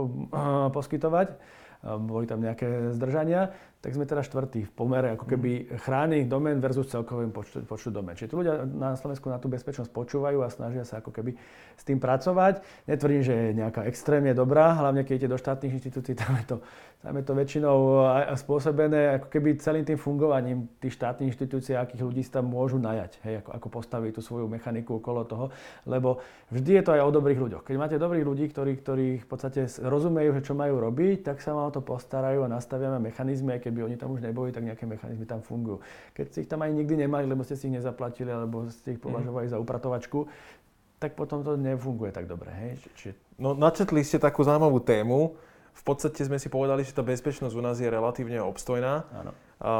poskytovať. Boli tam nejaké zdržania, tak sme teda štvrtý v pomere ako keby chránených domén versus celkovým počtu, počtu domén. Čiže tu ľudia na Slovensku na tú bezpečnosť počúvajú a snažia sa ako keby s tým pracovať. Netvrdím, že je nejaká extrémne dobrá, hlavne keď idete do štátnych inštitúcií, tam je to, tam je to väčšinou aj spôsobené ako keby celým tým fungovaním tých štátnych inštitúcií, akých ľudí si tam môžu najať, hej, ako, ako postaviť tú svoju mechaniku okolo toho, lebo vždy je to aj o dobrých ľuďoch. Keď máte dobrých ľudí, ktorí, ktorí v podstate rozumejú, že čo majú robiť, tak sa vám o to postarajú a nastaviame mechanizmy, aj keby oni tam už neboli, tak nejaké mechanizmy tam fungujú. Keď ste ich tam ani nikdy nemali, lebo ste si ich nezaplatili, alebo ste ich považovali za upratovačku, tak potom to nefunguje tak dobre. Hej? Čiže No načetli ste takú zaujímavú tému. V podstate sme si povedali, že tá bezpečnosť u nás je relatívne obstojná. áno. A,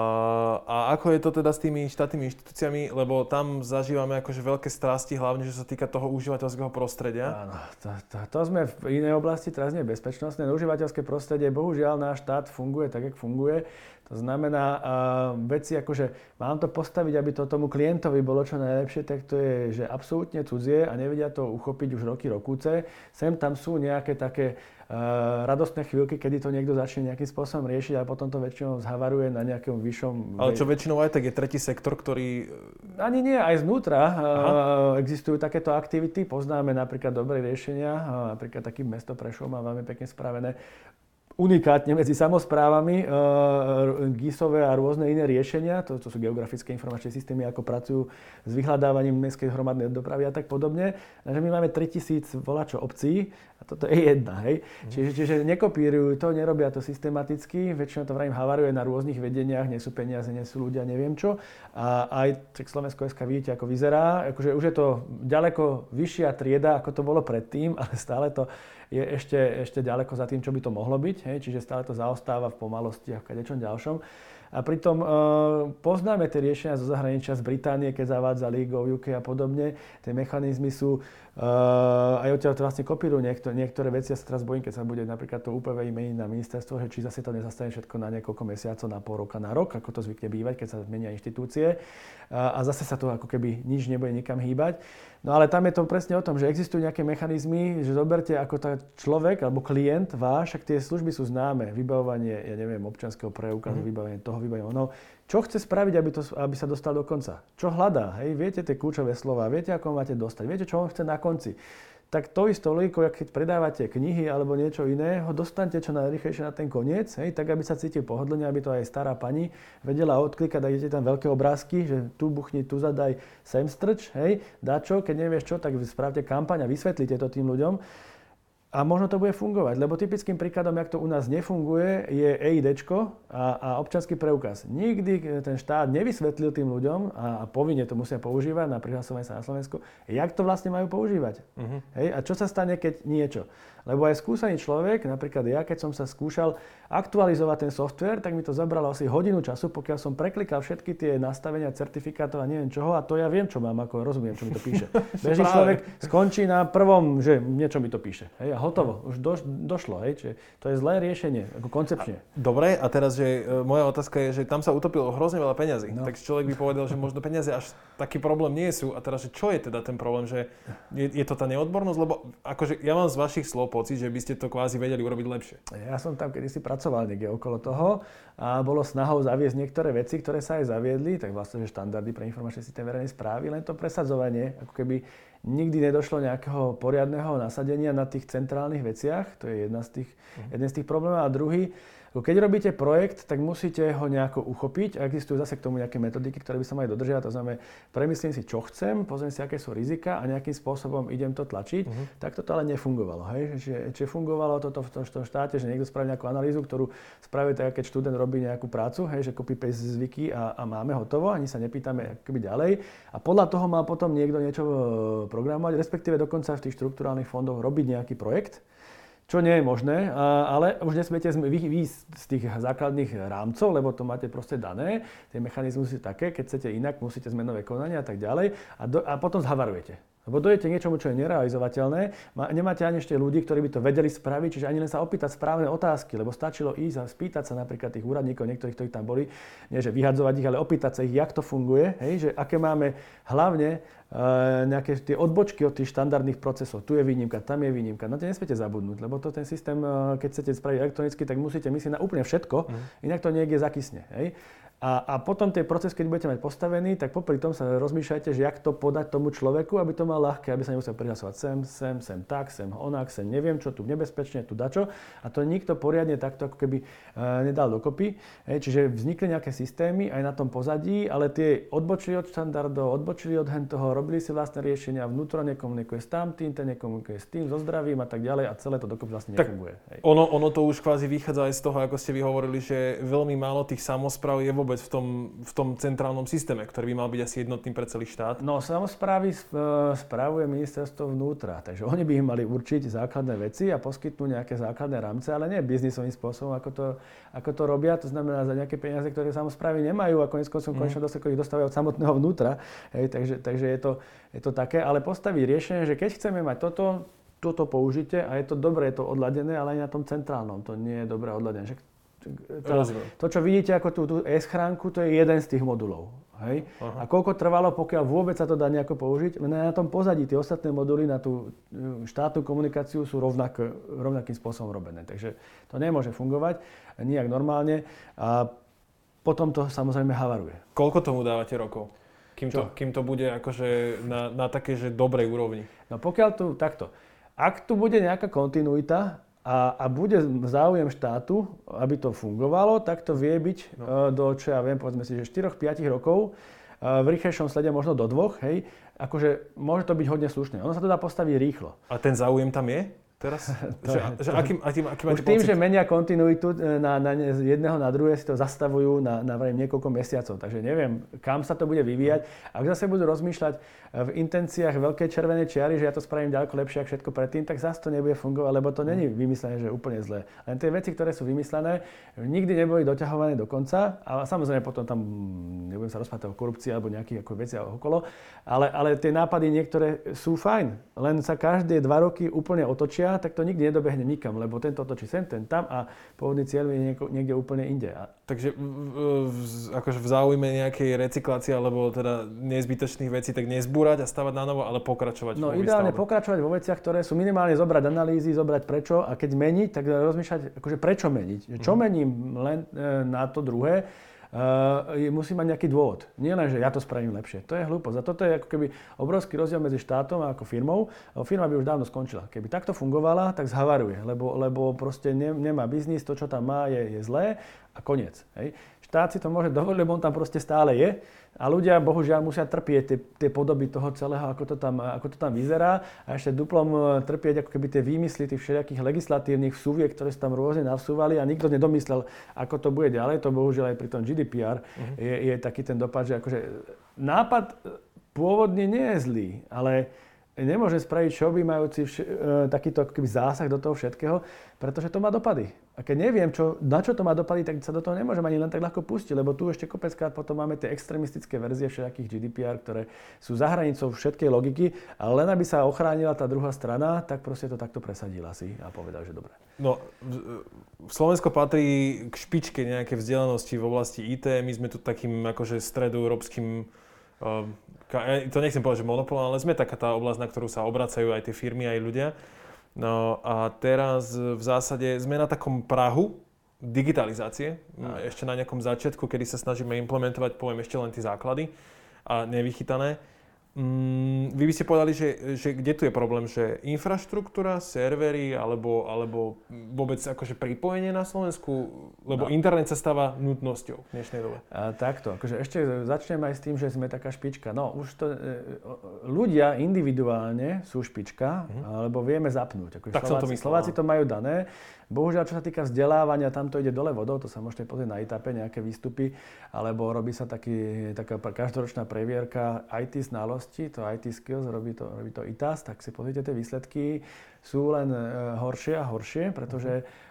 a ako je to teda s tými štátnymi inštitúciami, lebo tam zažívame akože veľké strasti, hlavne čo sa týka toho užívateľského prostredia. Áno, to, to, to sme v inej oblasti, teraz nie bezpečnostné. Užívateľské prostredie, bohužiaľ náš štát funguje tak, jak funguje. To znamená, uh, veci akože mám to postaviť, aby to tomu klientovi bolo čo najlepšie, tak to je, že absolútne cudzie a nevedia to uchopiť už roky, rokúce. Sem tam sú nejaké také radostné chvíľky, kedy to niekto začne nejakým spôsobom riešiť a potom to väčšinou zhavaruje na nejakom vyššom... Ale čo väčšinou aj tak je tretí sektor, ktorý... Ani nie, aj znútra uh, existujú takéto aktivity. Poznáme napríklad dobré riešenia, napríklad taký mesto Prešov má veľmi pekne spravené unikátne medzi samozprávami, uh, GISové a rôzne iné riešenia, to, to sú geografické informačné systémy, ako pracujú s vyhľadávaním mestskej hromadnej dopravy a tak podobne. Takže my máme 3000 volačo obcí a toto je jedna, hej. Mm. Čiže, čiže nekopírujú to, nerobia to systematicky, väčšinou to vrajím havaruje na rôznych vedeniach, nie sú peniaze, nie sú ľudia, neviem čo. A aj tak Slovensko SK vidíte, ako vyzerá. Akože už je to ďaleko vyššia trieda, ako to bolo predtým, ale stále to je ešte, ešte ďaleko za tým, čo by to mohlo byť. Hej? Čiže stále to zaostáva v pomalosti a v kadečom ďalšom. A pritom e, poznáme tie riešenia zo zahraničia, z Británie, keď zavádza League of UK a podobne. Tie mechanizmy sú, e, aj odtiaľ to vlastne kopírujú niektoré, niektoré veci. Ja sa teraz bojím, keď sa bude napríklad to UPV meniť na ministerstvo, že či zase to nezastane všetko na niekoľko mesiacov, na pol roka, na rok, ako to zvykne bývať, keď sa zmenia inštitúcie. A, a zase sa to ako keby nič nebude nikam hýbať. No ale tam je to presne o tom, že existujú nejaké mechanizmy, že zoberte ako tá človek alebo klient váš, ak tie služby sú známe, vybavovanie, ja neviem, občanského preukazu, mm-hmm. vybavenie toho, vybavenie ono. Čo chce spraviť, aby, to, aby sa dostal do konca? Čo hľadá? Hej? Viete tie kľúčové slova, viete, ako máte dostať, viete, čo on chce na konci tak to istou logikou, keď predávate knihy alebo niečo iné, ho dostanete čo najrychlejšie na ten koniec, hej, tak aby sa cítil pohodlne, aby to aj stará pani vedela odklikať, idete tam veľké obrázky, že tu buchni, tu zadaj, sem strč, hej, čo, keď nevieš čo, tak spravte kampaň a vysvetlite to tým ľuďom. A možno to bude fungovať, lebo typickým príkladom, jak to u nás nefunguje, je EID a, a občanský preukaz. Nikdy ten štát nevysvetlil tým ľuďom, a, a povinne to musia používať na prihlasovanie sa na Slovensku, jak to vlastne majú používať. Uh-huh. Hej? A čo sa stane, keď niečo? Lebo aj skúsený človek, napríklad ja, keď som sa skúšal aktualizovať ten software, tak mi to zabralo asi hodinu času, pokiaľ som preklikal všetky tie nastavenia certifikátov a neviem čoho a to ja viem, čo mám, ako rozumiem, čo mi to píše. Bežný človek skončí na prvom, že niečo mi to píše. Hej, a hotovo, už do, došlo. Hej, čiže to je zlé riešenie, ako koncepčne. Dobre, a teraz, že e, moja otázka je, že tam sa utopilo hrozne veľa peňazí. No. Tak človek by povedal, že možno peniaze až taký problém nie sú. A teraz, že čo je teda ten problém, že je, je to tá neodbornosť? Lebo akože ja mám z vašich slov pocit, že by ste to kvázi vedeli urobiť lepšie. Ja som tam kedysi pracoval niekde okolo toho a bolo snahou zaviesť niektoré veci, ktoré sa aj zaviedli, tak vlastne že štandardy pre informačný systém verejnej správy, len to presadzovanie, ako keby nikdy nedošlo nejakého poriadneho nasadenia na tých centrálnych veciach, to je jedna z tých, uh-huh. jeden z tých problémov. A druhý, keď robíte projekt, tak musíte ho nejako uchopiť a existujú zase k tomu nejaké metodiky, ktoré by sa mali dodržiavať. To znamená, premyslím si, čo chcem, pozriem si, aké sú rizika a nejakým spôsobom idem to tlačiť. Uh-huh. Tak toto ale nefungovalo. Hej? Čiže, čiže fungovalo toto v tom, v tom štáte, že niekto spraví nejakú analýzu, ktorú spraví tak, keď študent robí nejakú prácu, hej, že copy paste zvyky a, a máme hotovo, ani sa nepýtame akoby ďalej. A podľa toho má potom niekto niečo e, programovať, respektíve dokonca v tých štruktúrálnych fondoch robiť nejaký projekt čo nie je možné, ale už nesmiete výjsť z tých základných rámcov, lebo to máte proste dané. Tie mechanizmy sú také, keď chcete inak, musíte zmenové konania a tak ďalej a, do, a potom zhavarujete. Lebo dojete k niečomu, čo je nerealizovateľné, nemáte ani ešte ľudí, ktorí by to vedeli spraviť, čiže ani len sa opýtať správne otázky, lebo stačilo ísť a spýtať sa napríklad tých úradníkov, niektorých, ktorí tam boli, nie že vyhadzovať ich, ale opýtať sa ich, jak to funguje, hej, že aké máme hlavne nejaké tie odbočky od tých štandardných procesov. Tu je výnimka, tam je výnimka. Na to nesmiete zabudnúť, lebo to ten systém, uh, keď chcete spraviť elektronicky, tak musíte myslieť na úplne všetko, mm. inak to niekde zakysne. Hej. A, a potom ten proces, keď budete mať postavený, tak popri tom sa rozmýšľajte, že jak to podať tomu človeku, aby to mal ľahké, aby sa nemusel prihlasovať sem, sem, sem tak, sem onak, sem neviem čo, tu nebezpečne, tu dačo. A to nikto poriadne takto ako keby e, nedal dokopy. E, čiže vznikli nejaké systémy aj na tom pozadí, ale tie odbočili od štandardov, odbočili od hen toho, robili si vlastné riešenia, vnútro nekomunikuje s tamtým, ten nekomunikuje s tým, so zdravím a tak ďalej a celé to dokopy vlastne tak nefunguje. Hej. Ono, ono to už kvázi vychádza aj z toho, ako ste vy hovorili, že veľmi málo tých samozpráv je vôbec vôbec v tom, v tom centrálnom systéme, ktorý by mal byť asi jednotným pre celý štát? No, samozprávy správuje ministerstvo vnútra, takže oni by im mali určiť základné veci a poskytnúť nejaké základné rámce, ale nie biznisovým spôsobom, ako to, ako to robia. To znamená za nejaké peniaze, ktoré samozprávy nemajú a konec koncom mm. konečne ich dostávajú od samotného vnútra. Hej, takže takže je, to, je to také, ale postaviť riešenie, že keď chceme mať toto, toto použite a je to dobre, je to odladené, ale aj na tom centrálnom to nie je dobre odladené. Však to, to, čo vidíte ako tú, tú S-chránku, to je jeden z tých modulov. Hej? A koľko trvalo, pokiaľ vôbec sa to dá nejako použiť? Len na tom pozadí tie ostatné moduly na tú e, štátnu komunikáciu sú rovnak, rovnakým spôsobom robené. Takže to nemôže fungovať nijak normálne a potom to samozrejme havaruje. Koľko tomu dávate rokov? Kým, to, kým to bude akože na, na také, že dobrej úrovni? No pokiaľ tu takto. Ak tu bude nejaká kontinuita, a, a bude záujem štátu, aby to fungovalo, tak to vie byť no. uh, do, čo ja viem, povedzme si, že 4-5 rokov, uh, v rýchlejšom slede možno do dvoch, hej, akože môže to byť hodne slušné. Ono sa to dá postaviť rýchlo. A ten záujem tam je? Teraz? to, že, že aký, aký, aký Už tým, pocit? že menia kontinuitu e, na, na jedného na druhé, si to zastavujú na, na niekoľko mesiacov. Takže neviem, kam sa to bude vyvíjať. Ak zase budú rozmýšľať v intenciách veľkej červenej čiary, že ja to spravím ďaleko lepšie ako všetko predtým, tak zase to nebude fungovať, lebo to není vymyslené, že je úplne zlé. Len tie veci, ktoré sú vymyslené, nikdy neboli doťahované do konca. A samozrejme potom tam, nebudem sa rozprávať o korupcii alebo nejakých ako veci okolo, ale, ale tie nápady niektoré sú fajn. Len sa každé dva roky úplne otočia tak to nikdy nedobehne nikam, lebo tento točí sem, ten tam a pôvodný cieľ je nieko, niekde úplne inde. A... Takže v, v, akože v záujme nejakej recyklácie alebo teda nezbytočných vecí, tak nezbúrať a stavať na novo, ale pokračovať No ideálne výstavbe. pokračovať vo veciach, ktoré sú minimálne zobrať analýzy, zobrať prečo a keď meniť, tak rozmýšľať, akože prečo meniť. Čo mm. mením len e, na to druhé uh, musí mať nejaký dôvod. Nie len, že ja to spravím lepšie. To je hlúposť. A toto je ako keby obrovský rozdiel medzi štátom a ako firmou. Firma by už dávno skončila. Keby takto fungovala, tak zhavaruje, lebo, lebo proste ne, nemá biznis, to, čo tam má, je, je zlé a koniec. Hej. Štát si to môže dovoliť, lebo on tam proste stále je. A ľudia bohužiaľ musia trpieť tie, tie podoby toho celého, ako to, tam, ako to tam vyzerá. A ešte duplom e, trpieť ako keby tie výmysly tých všelijakých legislatívnych súviek, ktoré sa tam rôzne navsúvali a nikto nedomyslel, ako to bude ďalej. To bohužiaľ aj pri tom GDPR uh-huh. je, je taký ten dopad, že akože nápad pôvodne nie je zlý, ale nemôže spraviť všeobjímajúci vš- e, takýto keby zásah do toho všetkého, pretože to má dopady. A keď neviem, čo, na čo to má dopady, tak sa do toho nemôžem ani len tak ľahko pustiť, lebo tu ešte kopeckrát potom máme tie extrémistické verzie všetkých GDPR, ktoré sú za hranicou všetkej logiky, ale len aby sa ochránila tá druhá strana, tak proste to takto presadila si a povedal, že dobre. No, Slovensko patrí k špičke nejaké vzdelanosti v oblasti IT. My sme tu takým akože stredoeurópskym to nechcem povedať, že monopol, ale sme taká tá oblasť, na ktorú sa obracajú aj tie firmy, aj ľudia. No a teraz v zásade sme na takom prahu digitalizácie, ešte na nejakom začiatku, kedy sa snažíme implementovať, poviem ešte len tie základy a nevychytané. Mm, vy by ste povedali, že, že kde tu je problém, že infraštruktúra, servery alebo, alebo vôbec akože pripojenie na Slovensku, lebo no. internet sa stáva nutnosťou v dnešnej dobe. A, takto, akože ešte začnem aj s tým, že sme taká špička. No už to, e, ľudia individuálne sú špička, mm-hmm. alebo vieme zapnúť. Akože tak Slováci, som to myslel. Slováci to majú dané. Bohužiaľ, čo sa týka vzdelávania, tam to ide dole vodou, to sa môžete pozrieť na etape, nejaké výstupy, alebo robí sa taký, taká každoročná previerka IT znalosti, to IT skills, robí to, robí to ITAS, tak si pozrite tie výsledky, sú len e, horšie a horšie, pretože a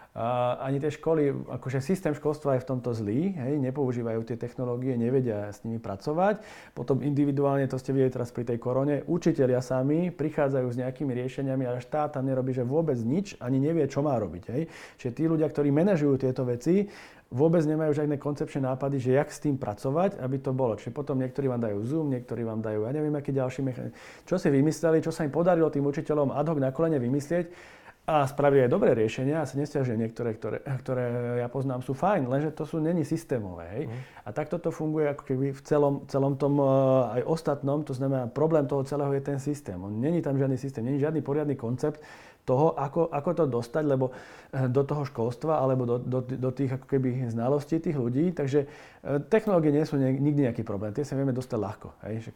ani tie školy, akože systém školstva je v tomto zlý, hej, nepoužívajú tie technológie, nevedia s nimi pracovať. Potom individuálne, to ste videli teraz pri tej korone, učitelia sami prichádzajú s nejakými riešeniami, ale štát tam nerobí, že vôbec nič, ani nevie, čo má robiť. Hej. Čiže tí ľudia, ktorí manažujú tieto veci, vôbec nemajú žiadne koncepčné nápady, že jak s tým pracovať, aby to bolo. Čiže potom niektorí vám dajú Zoom, niektorí vám dajú, ja neviem, aký ďalší mechanizmy. Čo si vymysleli, čo sa im podarilo tým učiteľom ad hoc na kolene vymyslieť, a spravili aj dobré riešenia, ja sa nestiažujem, niektoré, ktoré, ktoré ja poznám, sú fajn, lenže to sú není systémové. Hej? Mm. A takto to funguje ako keby v celom, celom tom uh, aj ostatnom, to znamená, problém toho celého je ten systém. On není tam žiadny systém, není žiadny poriadny koncept toho, ako, ako to dostať, lebo eh, do toho školstva alebo do, do, do tých ako keby znalostí tých ľudí. Takže eh, technológie nie sú nikdy nejaký problém, tie sa vieme dostať ľahko. Hej?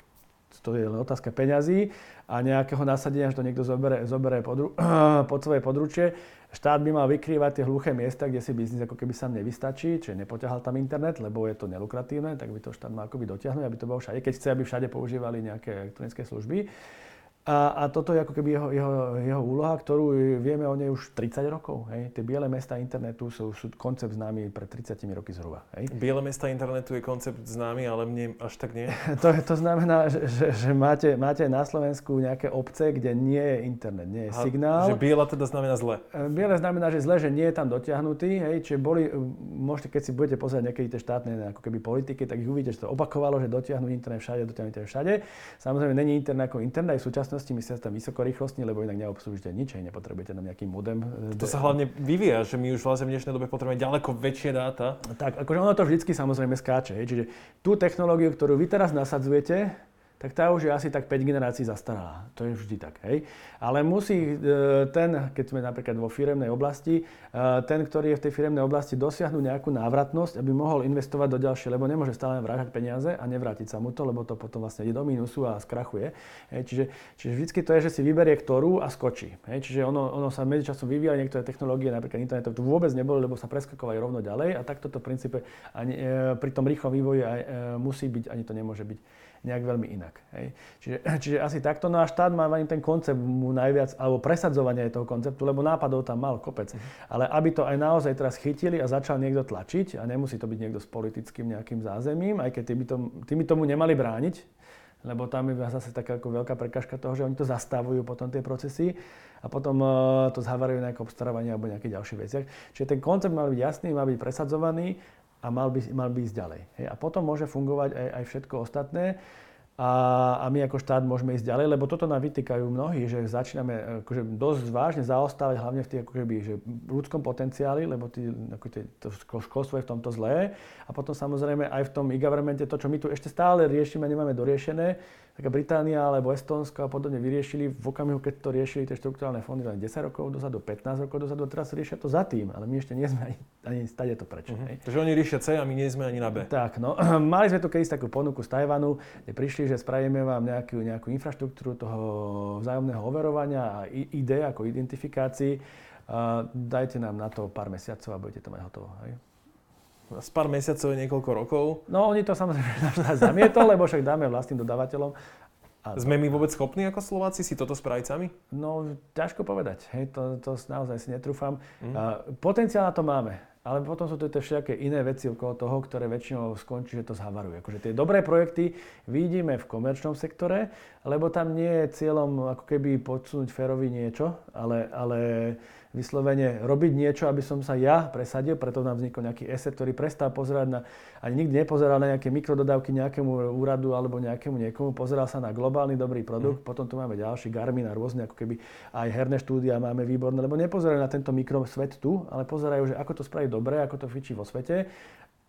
To je len otázka peňazí a nejakého nasadenia, že to niekto zoberie, zoberie pod, pod svoje područie. Štát by mal vykrývať tie hluché miesta, kde si biznis ako keby sám nevystačí, čiže nepoťahal tam internet, lebo je to nelukratívne, tak by to štát mal akoby dotiahnuť, aby to bolo všade, keď chce, aby všade používali nejaké elektronické služby. A, a toto je ako keby jeho, jeho, jeho úloha, ktorú vieme o nej už 30 rokov. Hej. Tie biele mesta internetu sú, sú koncept známy pred 30 roky zhruba. Hej. Biele mesta internetu je koncept známy, ale mne až tak nie. to, to znamená, že, že, že máte, máte na Slovensku nejaké obce, kde nie je internet, nie je Aha, signál. Že biela teda znamená zle. E, biele znamená, že zle, že nie je tam dotiahnutý. Hej. Čiže boli, môžete, keď si budete pozrieť niekedy tie štátne ako keby politiky, tak ich uvidíte, že to opakovalo, že dotiahnuť internet všade, dotiahnuť internet všade. Samozrejme, není internet ako internet, aj v súčasnosti myslia tam vysokorýchlostný, lebo inak neobslužíte nič, aj nepotrebujete nám nejaký modem. To sa hlavne vyvíja, že my už vlastne v dnešnej dobe potrebujeme ďaleko väčšie dáta. Tak, akože ono to vždycky samozrejme skáče. Čiže tú technológiu, ktorú vy teraz nasadzujete, tak tá už je asi tak 5 generácií zastaralá. To je vždy tak, hej. Ale musí e, ten, keď sme napríklad vo firemnej oblasti, e, ten, ktorý je v tej firemnej oblasti, dosiahnuť nejakú návratnosť, aby mohol investovať do ďalšie, lebo nemôže stále vrážať peniaze a nevrátiť sa mu to, lebo to potom vlastne ide do mínusu a skrachuje. Hej. Čiže, čiže vždycky to je, že si vyberie ktorú a skočí. Hej. Čiže ono, ono sa medzičasom vyvíja niektoré technológie, napríklad internet, to vôbec nebolo, lebo sa preskakovali rovno ďalej a takto to v princípe ani, e, pri tom rýchlom vývoji aj, e, musí byť, ani to nemôže byť nejak veľmi inak. Hej. Čiže, čiže asi takto. No a štát má ani ten koncept mu najviac, alebo presadzovanie toho konceptu, lebo nápadov tam mal kopec. Uh-huh. Ale aby to aj naozaj teraz chytili a začal niekto tlačiť, a nemusí to byť niekto s politickým nejakým zázemím, aj keď tí by, tom, tí by tomu nemali brániť, lebo tam je zase taká ako veľká prekažka toho, že oni to zastavujú potom tie procesy a potom uh, to zhavarujú nejaké obstarávanie alebo nejaké ďalšie veciach. Čiže ten koncept mal byť jasný, mal byť presadzovaný a mal by, mal by ísť ďalej. Hej. A potom môže fungovať aj, aj všetko ostatné. a, a my ako štát môžeme ísť ďalej, lebo toto nám vytýkajú mnohí, že začíname akože dosť vážne zaostávať hlavne v tých ako že ľudskom potenciáli, lebo tí, ako tie, to školstvo je v tomto zlé. A potom samozrejme aj v tom e-governmente to, čo my tu ešte stále riešime, nemáme doriešené, taká Británia alebo Estonsko a podobne vyriešili v okamihu, keď to riešili tie štruktúrálne fondy len 10 rokov dozadu, 15 rokov dozadu, a teraz riešia to za tým, ale my ešte nie sme ani, ani stade to prečo. Uh-huh. Takže oni riešia C a my nie sme ani na B. Tak, no, mali sme tu kedy takú ponuku z Tajvanu, kde prišli, že spravíme vám nejakú, nejakú infraštruktúru toho vzájomného overovania a ID ako identifikácii. Uh, dajte nám na to pár mesiacov a budete to mať hotovo. Hej? Z pár mesiacov, niekoľko rokov. No oni to samozrejme zamietol, lebo však dáme vlastným dodávateľom. A Sme my vôbec schopní ako Slováci si toto spraviť sami? No, ťažko povedať. Hej, to, to naozaj si netrúfam. Mm. Potenciál na to máme. Ale potom sú to tie všetké iné veci okolo toho, ktoré väčšinou skončí, že to zhavaruje. Akože tie dobré projekty vidíme v komerčnom sektore, lebo tam nie je cieľom ako keby podsunúť férovi niečo, ale, ale vyslovene robiť niečo, aby som sa ja presadil, preto nám vznikol nejaký eset, ktorý prestal pozerať na, ani nikdy nepozeral na nejaké mikrododávky nejakému úradu alebo nejakému niekomu, pozeral sa na globálny dobrý produkt, mm. potom tu máme ďalší Garmin a rôzne ako keby aj herné štúdia máme výborné, lebo nepozerajú na tento mikrosvet tu, ale pozerajú, že ako to spraviť dobre, ako to fičí vo svete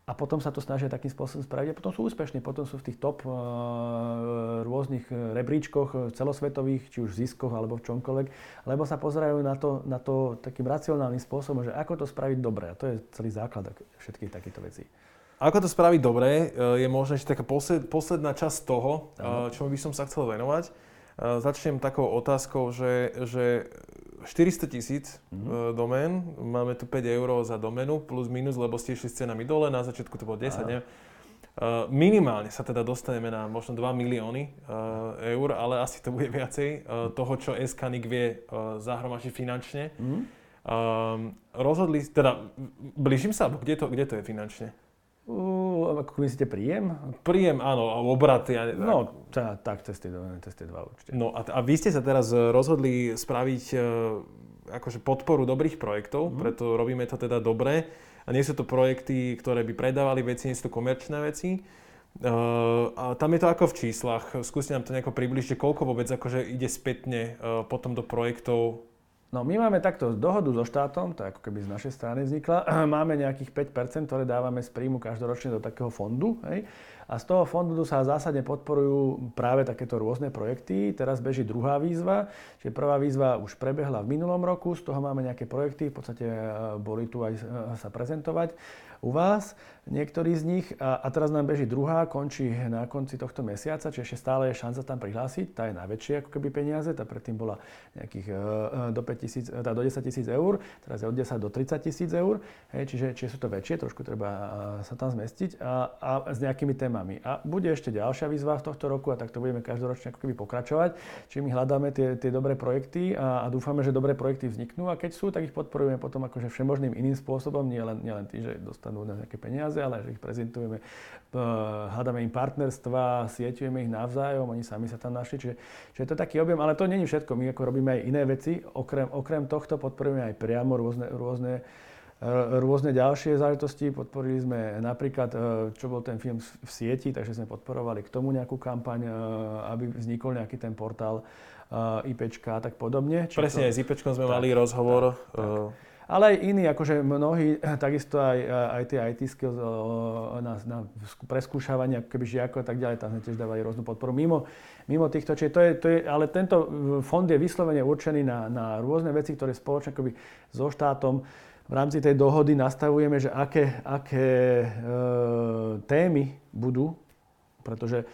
a potom sa to snažia takým spôsobom spraviť a potom sú úspešní, potom sú v tých top uh, rôznych eh, rebríčkoch eh, celosvetových, či už v ziskoch alebo v čomkoľvek, lebo sa pozerajú na to, na to takým racionálnym spôsobom, že ako to spraviť dobre. A to je celý základ všetkých takýchto vecí. Ako to spraviť dobre, je možno ešte taká posled, posledná časť toho, čomu by som sa chcel venovať. Začnem takou otázkou, že, že 400 tisíc mm-hmm. domén, máme tu 5 eur za doménu, plus minus, lebo ste išli s cenami dole, na začiatku to bolo 10, neviem. Uh, minimálne sa teda dostaneme na možno 2 milióny uh, eur, ale asi to bude viacej uh, toho, čo SKNIC vie zahromažiť finančne. Mm-hmm. Rozhodli, teda blížim sa, kde to, kde to je finančne? Uh, ako myslíte príjem? Príjem, áno, a obraty. Ja, no, tá, tak cez tie, cez tie dva určite. No a, a vy ste sa teraz rozhodli spraviť uh, akože podporu dobrých projektov, mm-hmm. preto robíme to teda dobre. A nie sú to projekty, ktoré by predávali veci, nie sú to komerčné veci. Uh, a tam je to ako v číslach. Skúste nám to nejako približiť, koľko vôbec akože ide spätne uh, potom do projektov No my máme takto dohodu so štátom, to ako keby z našej strany vznikla. Máme nejakých 5%, ktoré dávame z príjmu každoročne do takého fondu. Hej? A z toho fondu sa zásadne podporujú práve takéto rôzne projekty. Teraz beží druhá výzva, čiže prvá výzva už prebehla v minulom roku, z toho máme nejaké projekty, v podstate e, boli tu aj e, sa prezentovať u vás niektorý z nich. A, teraz nám beží druhá, končí na konci tohto mesiaca, čiže ešte stále je šanca tam prihlásiť. Tá je najväčšia ako keby peniaze, tá predtým bola nejakých uh, do, 5 tisíc, tá do 10 tisíc eur, teraz je od 10 do 30 tisíc eur, hej, čiže, čiže sú to väčšie, trošku treba sa tam zmestiť a, a s nejakými témami. A bude ešte ďalšia výzva v tohto roku a tak to budeme každoročne ako keby pokračovať. Čiže my hľadáme tie, tie dobré projekty a, a dúfame, že dobré projekty vzniknú a keď sú, tak ich podporujeme potom akože všemožným iným spôsobom, nie len, nie len tým, že dostanú na nejaké peniaze, ale že ich prezentujeme, hľadáme im partnerstva, sieťujeme ich navzájom, oni sami sa tam našli, čiže, čiže to je taký objem, ale to není všetko, my ako robíme aj iné veci, okrem, okrem tohto podporujeme aj priamo rôzne, rôzne rôzne ďalšie záležitosti. Podporili sme napríklad, čo bol ten film v sieti, takže sme podporovali k tomu nejakú kampaň, aby vznikol nejaký ten portál IPčka a tak podobne. Čiže Presne, to... aj s IPčkom sme tak, mali rozhovor. Tak, tak ale aj iní, akože mnohí, takisto aj, aj tie IT skills na, na preskúšavanie ako keby žiakov a tak ďalej, tam sme tiež dávali rôznu podporu mimo, mimo týchto. Čiže to je, to je, ale tento fond je vyslovene určený na, na rôzne veci, ktoré spoločne akoby so štátom v rámci tej dohody nastavujeme, že aké, aké e, témy budú, pretože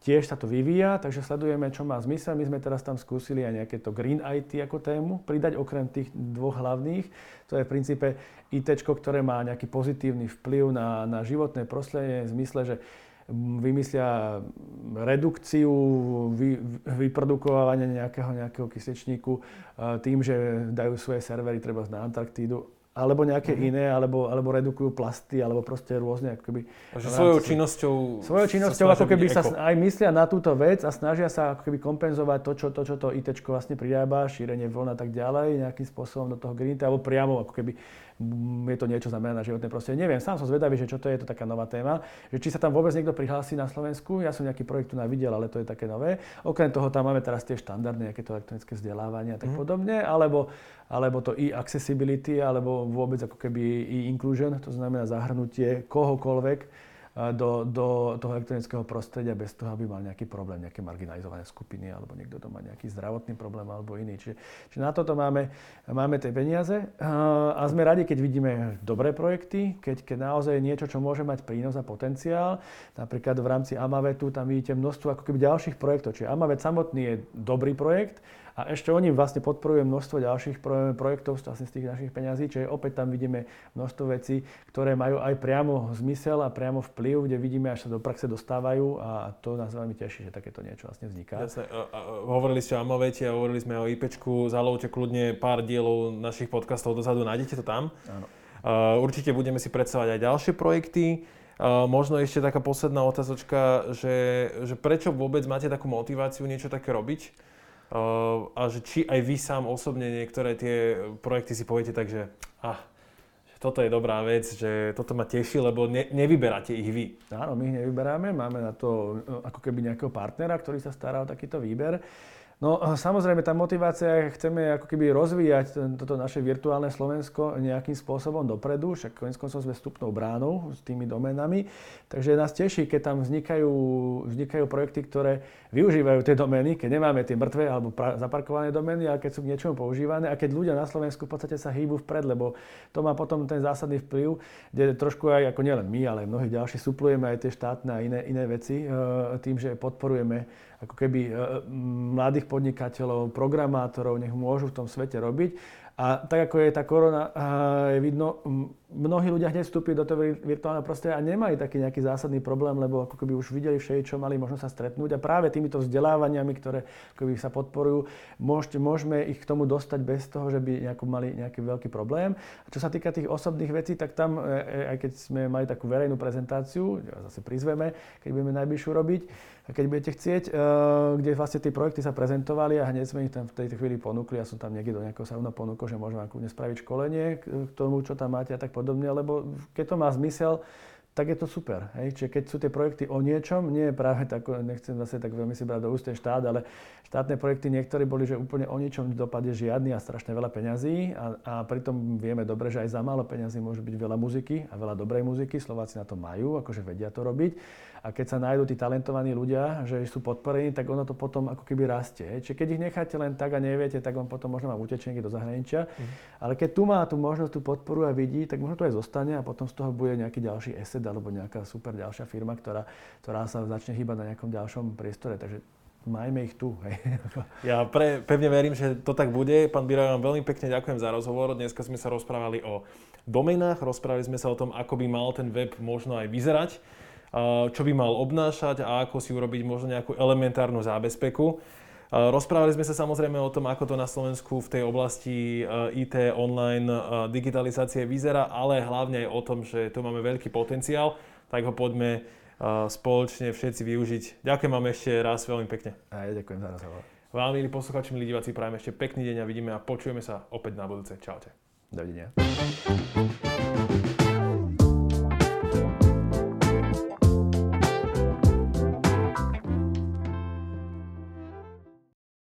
tiež sa to vyvíja, takže sledujeme, čo má zmysel. My sme teraz tam skúsili aj nejaké to Green IT ako tému pridať, okrem tých dvoch hlavných. To je v princípe IT, ktoré má nejaký pozitívny vplyv na, na životné prostredie v zmysle, že vymyslia redukciu vy, vyprodukovania nejakého, nejakého kysličníku tým, že dajú svoje servery treba na Antarktídu alebo nejaké mm-hmm. iné, alebo, alebo redukujú plasty, alebo proste rôzne. Akoby, Takže svojou činnosťou... Svojou činnosťou ako keby sa aj myslia na túto vec a snažia sa ako keby kompenzovať to, čo to, čo to IT vlastne pridába, šírenie vln a tak ďalej, nejakým spôsobom do toho greenita, alebo priamo ako keby je to niečo znamená na životné prostredie. Neviem, sám som zvedavý, že čo to je, to taká nová téma, že či sa tam vôbec niekto prihlási na Slovensku. Ja som nejaký projekt tu videl, ale to je také nové. Okrem toho tam máme teraz tie štandardné, nejaké to elektronické vzdelávanie a tak mm. podobne, alebo, alebo to e-accessibility, alebo vôbec ako keby e-inclusion, to znamená zahrnutie kohokoľvek do, do toho elektronického prostredia bez toho, aby mal nejaký problém, nejaké marginalizované skupiny alebo niekto to má nejaký zdravotný problém alebo iný. Čiže, čiže na toto máme, máme tie peniaze a sme radi, keď vidíme dobré projekty, keď, keď naozaj niečo, čo môže mať prínos a potenciál. Napríklad v rámci Amavetu tam vidíte množstvo ako keby ďalších projektov. Čiže Amavet samotný je dobrý projekt, a ešte oni vlastne podporujú množstvo ďalších projektov vlastne z tých našich peňazí, čiže opäť tam vidíme množstvo vecí, ktoré majú aj priamo zmysel a priamo vplyv, kde vidíme, až sa do praxe dostávajú a to nás veľmi teší, že takéto niečo vlastne vzniká. Jasne, hovorili ste o Amovete a hovorili sme o IPčku, zalovte kľudne pár dielov našich podcastov dozadu, nájdete to tam. Áno. Určite budeme si predstavať aj ďalšie projekty. Možno ešte taká posledná otázočka, že, že prečo vôbec máte takú motiváciu niečo také robiť? A že či aj vy sám osobne niektoré tie projekty si poviete tak, že ah, toto je dobrá vec, že toto ma teší, lebo ne, nevyberáte ich vy. Áno, my ich nevyberáme, máme na to e, ako keby nejakého partnera, ktorý sa stará o takýto výber. No samozrejme, tá motivácia, chceme ako keby rozvíjať toto naše virtuálne Slovensko nejakým spôsobom dopredu, však konec koncov sme vstupnou bránou s tými domenami, takže nás teší, keď tam vznikajú, vznikajú projekty, ktoré využívajú tie domény, keď nemáme tie mŕtve alebo pra- zaparkované domény, ale keď sú k niečomu používané a keď ľudia na Slovensku v podstate sa hýbu vpred, lebo to má potom ten zásadný vplyv, kde trošku aj ako nielen my, ale mnohí ďalší suplujeme aj tie štátne a iné, iné veci e, tým, že podporujeme ako keby e, mladých podnikateľov, programátorov, nech môžu v tom svete robiť. A tak ako je tá korona, je vidno, mnohí ľudia hneď vstúpili do toho virtuálneho prostredia a nemali taký nejaký zásadný problém, lebo ako keby už videli všeli, čo mali možno sa stretnúť. A práve týmito vzdelávaniami, ktoré keby sa podporujú, môžete, môžeme ich k tomu dostať bez toho, že by nejako mali nejaký veľký problém. A čo sa týka tých osobných vecí, tak tam, e, e, aj keď sme mali takú verejnú prezentáciu, zase prizveme, keď budeme najbližšiu robiť, keď budete chcieť, e, kde vlastne tie projekty sa prezentovali a hneď sme ich tam v tejto chvíli ponúkli. Ja som tam niekde do nejakého sauna ponúkol, že môžem vám kľudne spraviť školenie k tomu, čo tam máte a tak podobne, lebo keď to má zmysel, tak je to super. Hej? Čiže keď sú tie projekty o niečom, nie je práve tak, nechcem zase tak veľmi si brať do úst ten štát, ale štátne projekty niektorí boli, že úplne o ničom dopade žiadny a strašne veľa peňazí a, a pritom vieme dobre, že aj za málo peňazí môže byť veľa muziky a veľa dobrej muziky. Slováci na to majú, akože vedia to robiť. A keď sa nájdú tí talentovaní ľudia, že sú podporení, tak ono to potom ako keby rastie. Čiže keď ich necháte len tak a neviete, tak on potom možno má utečenky do zahraničia. Mm. Ale keď tu má tú možnosť, tú podporu a vidí, tak možno to aj zostane a potom z toho bude nejaký ďalší asset alebo nejaká super ďalšia firma, ktorá, ktorá sa začne hýbať na nejakom ďalšom priestore. Takže majme ich tu. Hej. Ja pre, pevne verím, že to tak bude. Pán Bira, vám veľmi pekne ďakujem za rozhovor. Dneska sme sa rozprávali o domenách, rozprávali sme sa o tom, ako by mal ten web možno aj vyzerať čo by mal obnášať a ako si urobiť možno nejakú elementárnu zábezpeku. Rozprávali sme sa samozrejme o tom, ako to na Slovensku v tej oblasti IT, online, digitalizácie vyzerá, ale hlavne aj o tom, že tu máme veľký potenciál, tak ho poďme spoločne všetci využiť. Ďakujem vám ešte raz veľmi pekne. A ja ďakujem za rozhovor. Vám, milí posluchači, milí diváci, prajem ešte pekný deň a vidíme a počujeme sa opäť na budúce. Čaute. Dovidenia.